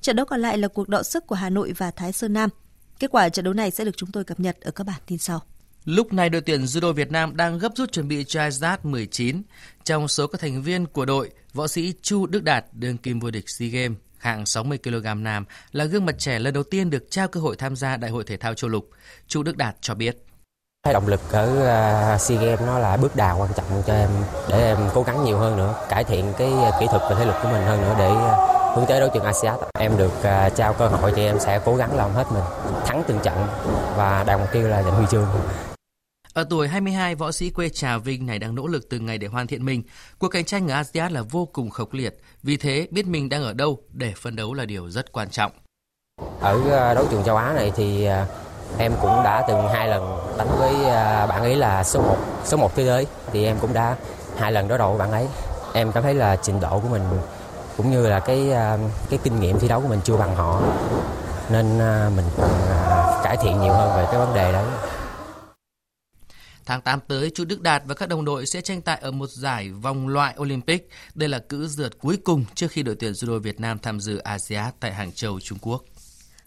Speaker 30: Trận đấu còn lại là cuộc đọ sức của Hà Nội và Thái Sơn Nam. Kết quả trận đấu này sẽ được chúng tôi cập nhật ở các bản tin sau.
Speaker 4: Lúc này đội tuyển judo Việt Nam đang gấp rút chuẩn bị cho ISDAT 19. Trong số các thành viên của đội, võ sĩ Chu Đức Đạt, đương kim vô địch SEA Games hạng 60 kg nam là gương mặt trẻ lần đầu tiên được trao cơ hội tham gia Đại hội thể thao châu lục. Chu Đức Đạt cho biết.
Speaker 31: Cái động lực ở uh, SEA Games nó là bước đà quan trọng cho em để em cố gắng nhiều hơn nữa, cải thiện cái kỹ thuật và thể lực của mình hơn nữa để uh, hướng tới đấu trường ASEAN. Em được uh, trao cơ hội thì em sẽ cố gắng làm hết mình, thắng từng trận và đạt mục tiêu là giành huy chương.
Speaker 4: Ở tuổi 22, võ sĩ quê Trà Vinh này đang nỗ lực từng ngày để hoàn thiện mình. Cuộc cạnh tranh ở ASEAN là vô cùng khốc liệt, vì thế biết mình đang ở đâu để phân đấu là điều rất quan trọng.
Speaker 31: Ở đấu trường châu Á này thì em cũng đã từng hai lần đánh với à, bạn ấy là số 1 số 1 thế giới thì em cũng đã hai lần đối đầu bạn ấy em cảm thấy là trình độ của mình cũng như là cái à, cái kinh nghiệm thi đấu của mình chưa bằng họ nên à, mình cần cải thiện nhiều hơn về cái vấn đề đấy
Speaker 4: Tháng 8 tới, chú Đức Đạt và các đồng đội sẽ tranh tài ở một giải vòng loại Olympic. Đây là cữ rượt cuối cùng trước khi đội tuyển judo Việt Nam tham dự ASEAN tại Hàng Châu, Trung Quốc.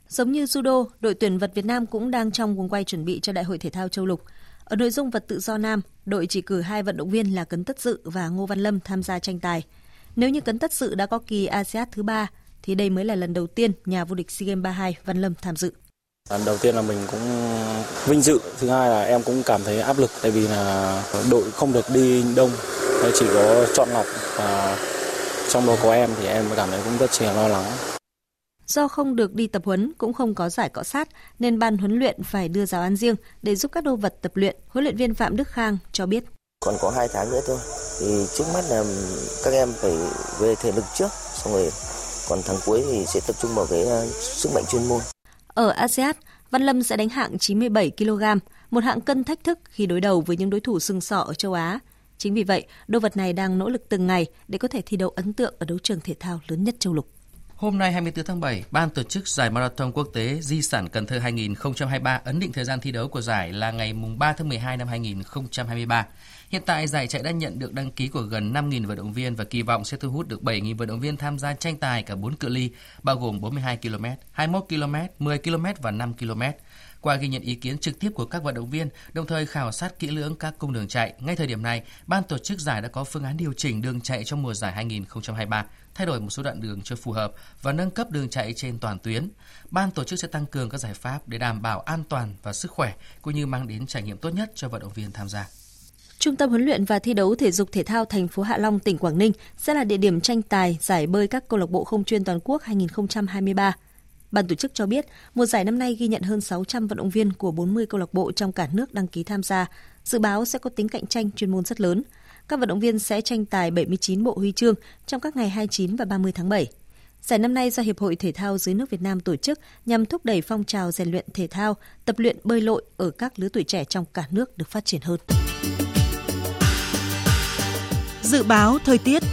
Speaker 30: Giống như judo, đội tuyển vật Việt Nam cũng đang trong guồng quay chuẩn bị cho Đại hội thể thao châu lục. Ở nội dung vật tự do nam, đội chỉ cử hai vận động viên là Cấn Tất Dự và Ngô Văn Lâm tham gia tranh tài. Nếu như Cấn Tất Dự đã có kỳ ASEAN thứ ba, thì đây mới là lần đầu tiên nhà vô địch SEA Games 32 Văn Lâm tham dự.
Speaker 32: Lần đầu tiên là mình cũng vinh dự, thứ hai là em cũng cảm thấy áp lực tại vì là đội không được đi đông, chỉ có chọn lọc và trong đó có em thì em cảm thấy cũng rất là lo lắng.
Speaker 30: Do không được đi tập huấn cũng không có giải cọ sát nên ban huấn luyện phải đưa giáo ăn riêng để giúp các đô vật tập luyện. Huấn luyện viên Phạm Đức Khang cho biết.
Speaker 33: Còn có 2 tháng nữa thôi. Thì trước mắt là các em phải về thể lực trước xong rồi còn tháng cuối thì sẽ tập trung vào cái ờ, sức mạnh chuyên môn.
Speaker 30: Ở ASEAN, Văn Lâm sẽ đánh hạng 97 kg, một hạng cân thách thức khi đối đầu với những đối thủ sừng sọ ở châu Á. Chính vì vậy, đô vật này đang nỗ lực từng ngày để có thể thi đấu ấn tượng ở đấu trường thể thao lớn nhất châu lục.
Speaker 4: Hôm nay 24 tháng 7, Ban tổ chức giải Marathon Quốc tế Di sản Cần Thơ 2023 ấn định thời gian thi đấu của giải là ngày 3 tháng 12 năm 2023. Hiện tại, giải chạy đã nhận được đăng ký của gần 5.000 vận động viên và kỳ vọng sẽ thu hút được 7.000 vận động viên tham gia tranh tài cả 4 cự ly, bao gồm 42 km, 21 km, 10 km và 5 km. Qua ghi nhận ý kiến trực tiếp của các vận động viên, đồng thời khảo sát kỹ lưỡng các cung đường chạy, ngay thời điểm này, ban tổ chức giải đã có phương án điều chỉnh đường chạy trong mùa giải 2023, thay đổi một số đoạn đường cho phù hợp và nâng cấp đường chạy trên toàn tuyến. Ban tổ chức sẽ tăng cường các giải pháp để đảm bảo an toàn và sức khỏe cũng như mang đến trải nghiệm tốt nhất cho vận động viên tham gia.
Speaker 30: Trung tâm huấn luyện và thi đấu thể dục thể thao thành phố Hạ Long, tỉnh Quảng Ninh sẽ là địa điểm tranh tài giải bơi các câu lạc bộ không chuyên toàn quốc 2023. Ban tổ chức cho biết, mùa giải năm nay ghi nhận hơn 600 vận động viên của 40 câu lạc bộ trong cả nước đăng ký tham gia, dự báo sẽ có tính cạnh tranh chuyên môn rất lớn. các vận động viên sẽ tranh tài 79 bộ huy chương trong các ngày 29 và 30 tháng 7. Giải năm nay do Hiệp hội Thể thao dưới nước Việt Nam tổ chức nhằm thúc đẩy phong trào rèn luyện thể thao, tập luyện bơi lội ở các lứa tuổi trẻ trong cả nước được phát triển hơn.
Speaker 15: Dự báo thời tiết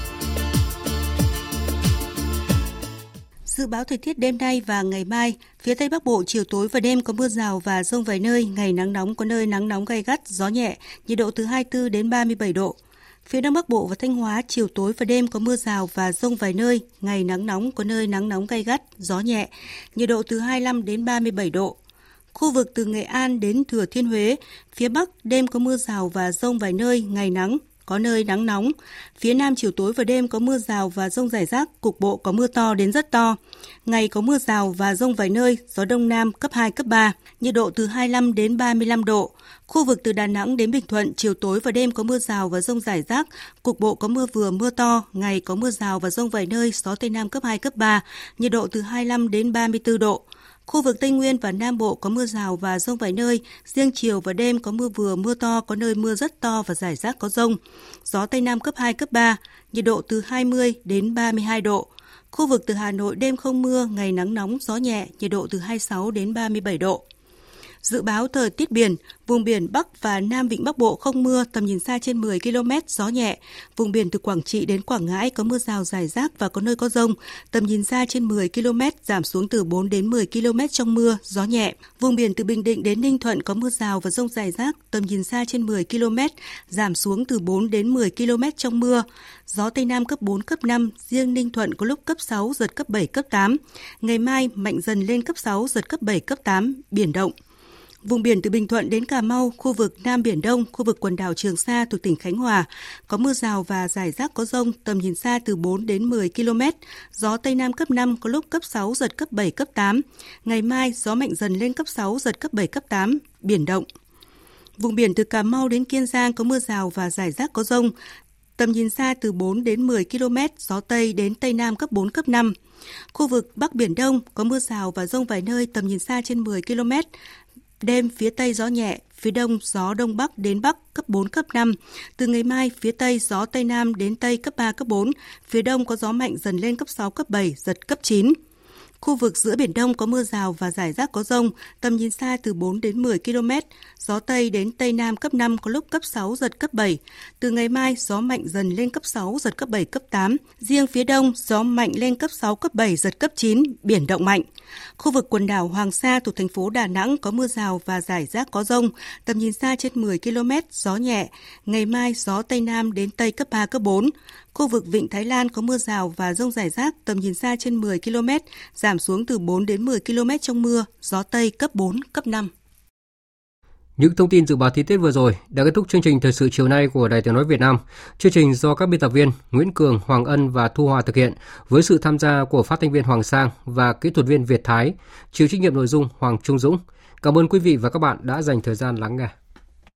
Speaker 19: Dự báo thời tiết đêm nay và ngày mai, phía Tây Bắc Bộ chiều tối và đêm có mưa rào và rông vài nơi, ngày nắng nóng có nơi nắng nóng gay gắt, gió nhẹ, nhiệt độ từ 24 đến 37 độ. Phía Đông Bắc Bộ và Thanh Hóa chiều tối và đêm có mưa rào và rông vài nơi, ngày nắng nóng có nơi nắng nóng gay gắt, gió nhẹ, nhiệt độ từ 25 đến 37 độ. Khu vực từ Nghệ An đến Thừa Thiên Huế, phía Bắc đêm có mưa rào và rông vài nơi, ngày nắng, có nơi nắng nóng. Phía Nam chiều tối và đêm có mưa rào và rông rải rác, cục bộ có mưa to đến rất to. Ngày có mưa rào và rông vài nơi, gió Đông Nam cấp 2, cấp 3, nhiệt độ từ 25 đến 35 độ. Khu vực từ Đà Nẵng đến Bình Thuận, chiều tối và đêm có mưa rào và rông rải rác, cục bộ có mưa vừa mưa to, ngày có mưa rào và rông vài nơi, gió Tây Nam cấp 2, cấp 3, nhiệt độ từ 25 đến 34 độ. Khu vực Tây Nguyên và Nam Bộ có mưa rào và rông vài nơi, riêng chiều và đêm có mưa vừa mưa to, có nơi mưa rất to và rải rác có rông. Gió Tây Nam cấp 2, cấp 3, nhiệt độ từ 20 đến 32 độ. Khu vực từ Hà Nội đêm không mưa, ngày nắng nóng, gió nhẹ, nhiệt độ từ 26 đến 37 độ. Dự báo thời tiết biển, vùng biển Bắc và Nam Vịnh Bắc Bộ không mưa, tầm nhìn xa trên 10 km, gió nhẹ. Vùng biển từ Quảng Trị đến Quảng Ngãi có mưa rào rải rác và có nơi có rông, tầm nhìn xa trên 10 km, giảm xuống từ 4 đến 10 km trong mưa, gió nhẹ. Vùng biển từ Bình Định đến Ninh Thuận có mưa rào và rông rải rác, tầm nhìn xa trên 10 km, giảm xuống từ 4 đến 10 km trong mưa. Gió Tây Nam cấp 4, cấp 5, riêng Ninh Thuận có lúc cấp 6, giật cấp 7, cấp 8. Ngày mai mạnh dần lên cấp 6, giật cấp 7, cấp 8, biển động. Vùng biển từ Bình Thuận đến Cà Mau, khu vực Nam Biển Đông, khu vực quần đảo Trường Sa thuộc tỉnh Khánh Hòa, có mưa rào và rải rác có rông, tầm nhìn xa từ 4 đến 10 km, gió Tây Nam cấp 5, có lúc cấp 6, giật cấp 7, cấp 8. Ngày mai, gió mạnh dần lên cấp 6, giật cấp 7, cấp 8, biển động. Vùng biển từ Cà Mau đến Kiên Giang có mưa rào và rải rác có rông, tầm nhìn xa từ 4 đến 10 km, gió Tây đến Tây Nam cấp 4, cấp 5. Khu vực Bắc Biển Đông có mưa rào và rông vài nơi tầm nhìn xa trên 10 km, Đêm phía Tây gió nhẹ, phía Đông gió Đông Bắc đến Bắc cấp 4, cấp 5. Từ ngày mai, phía Tây gió Tây Nam đến Tây cấp 3, cấp 4. Phía Đông có gió mạnh dần lên cấp 6, cấp 7, giật cấp 9. Khu vực giữa Biển Đông có mưa rào và rải rác có rông, tầm nhìn xa từ 4 đến 10 km, gió Tây đến Tây Nam cấp 5 có lúc cấp 6, giật cấp 7. Từ ngày mai, gió mạnh dần lên cấp 6, giật cấp 7, cấp 8. Riêng phía Đông, gió mạnh lên cấp 6, cấp 7, giật cấp 9, biển động mạnh. Khu vực quần đảo Hoàng Sa thuộc thành phố Đà Nẵng có mưa rào và rải rác có rông, tầm nhìn xa trên 10 km, gió nhẹ. Ngày mai, gió Tây Nam đến Tây cấp 3, cấp 4. Khu vực Vịnh Thái Lan có mưa rào và rông rải rác, tầm nhìn xa trên 10 km, giảm xuống từ 4 đến 10 km trong mưa, gió Tây cấp 4, cấp 5.
Speaker 1: Những thông tin dự báo thời tiết vừa rồi đã kết thúc chương trình thời sự chiều nay của Đài Tiếng nói Việt Nam. Chương trình do các biên tập viên Nguyễn Cường, Hoàng Ân và Thu Hòa thực hiện với sự tham gia của phát thanh viên Hoàng Sang và kỹ thuật viên Việt Thái, chịu trách nhiệm nội dung Hoàng Trung Dũng. Cảm ơn quý vị và các bạn đã dành thời gian lắng nghe.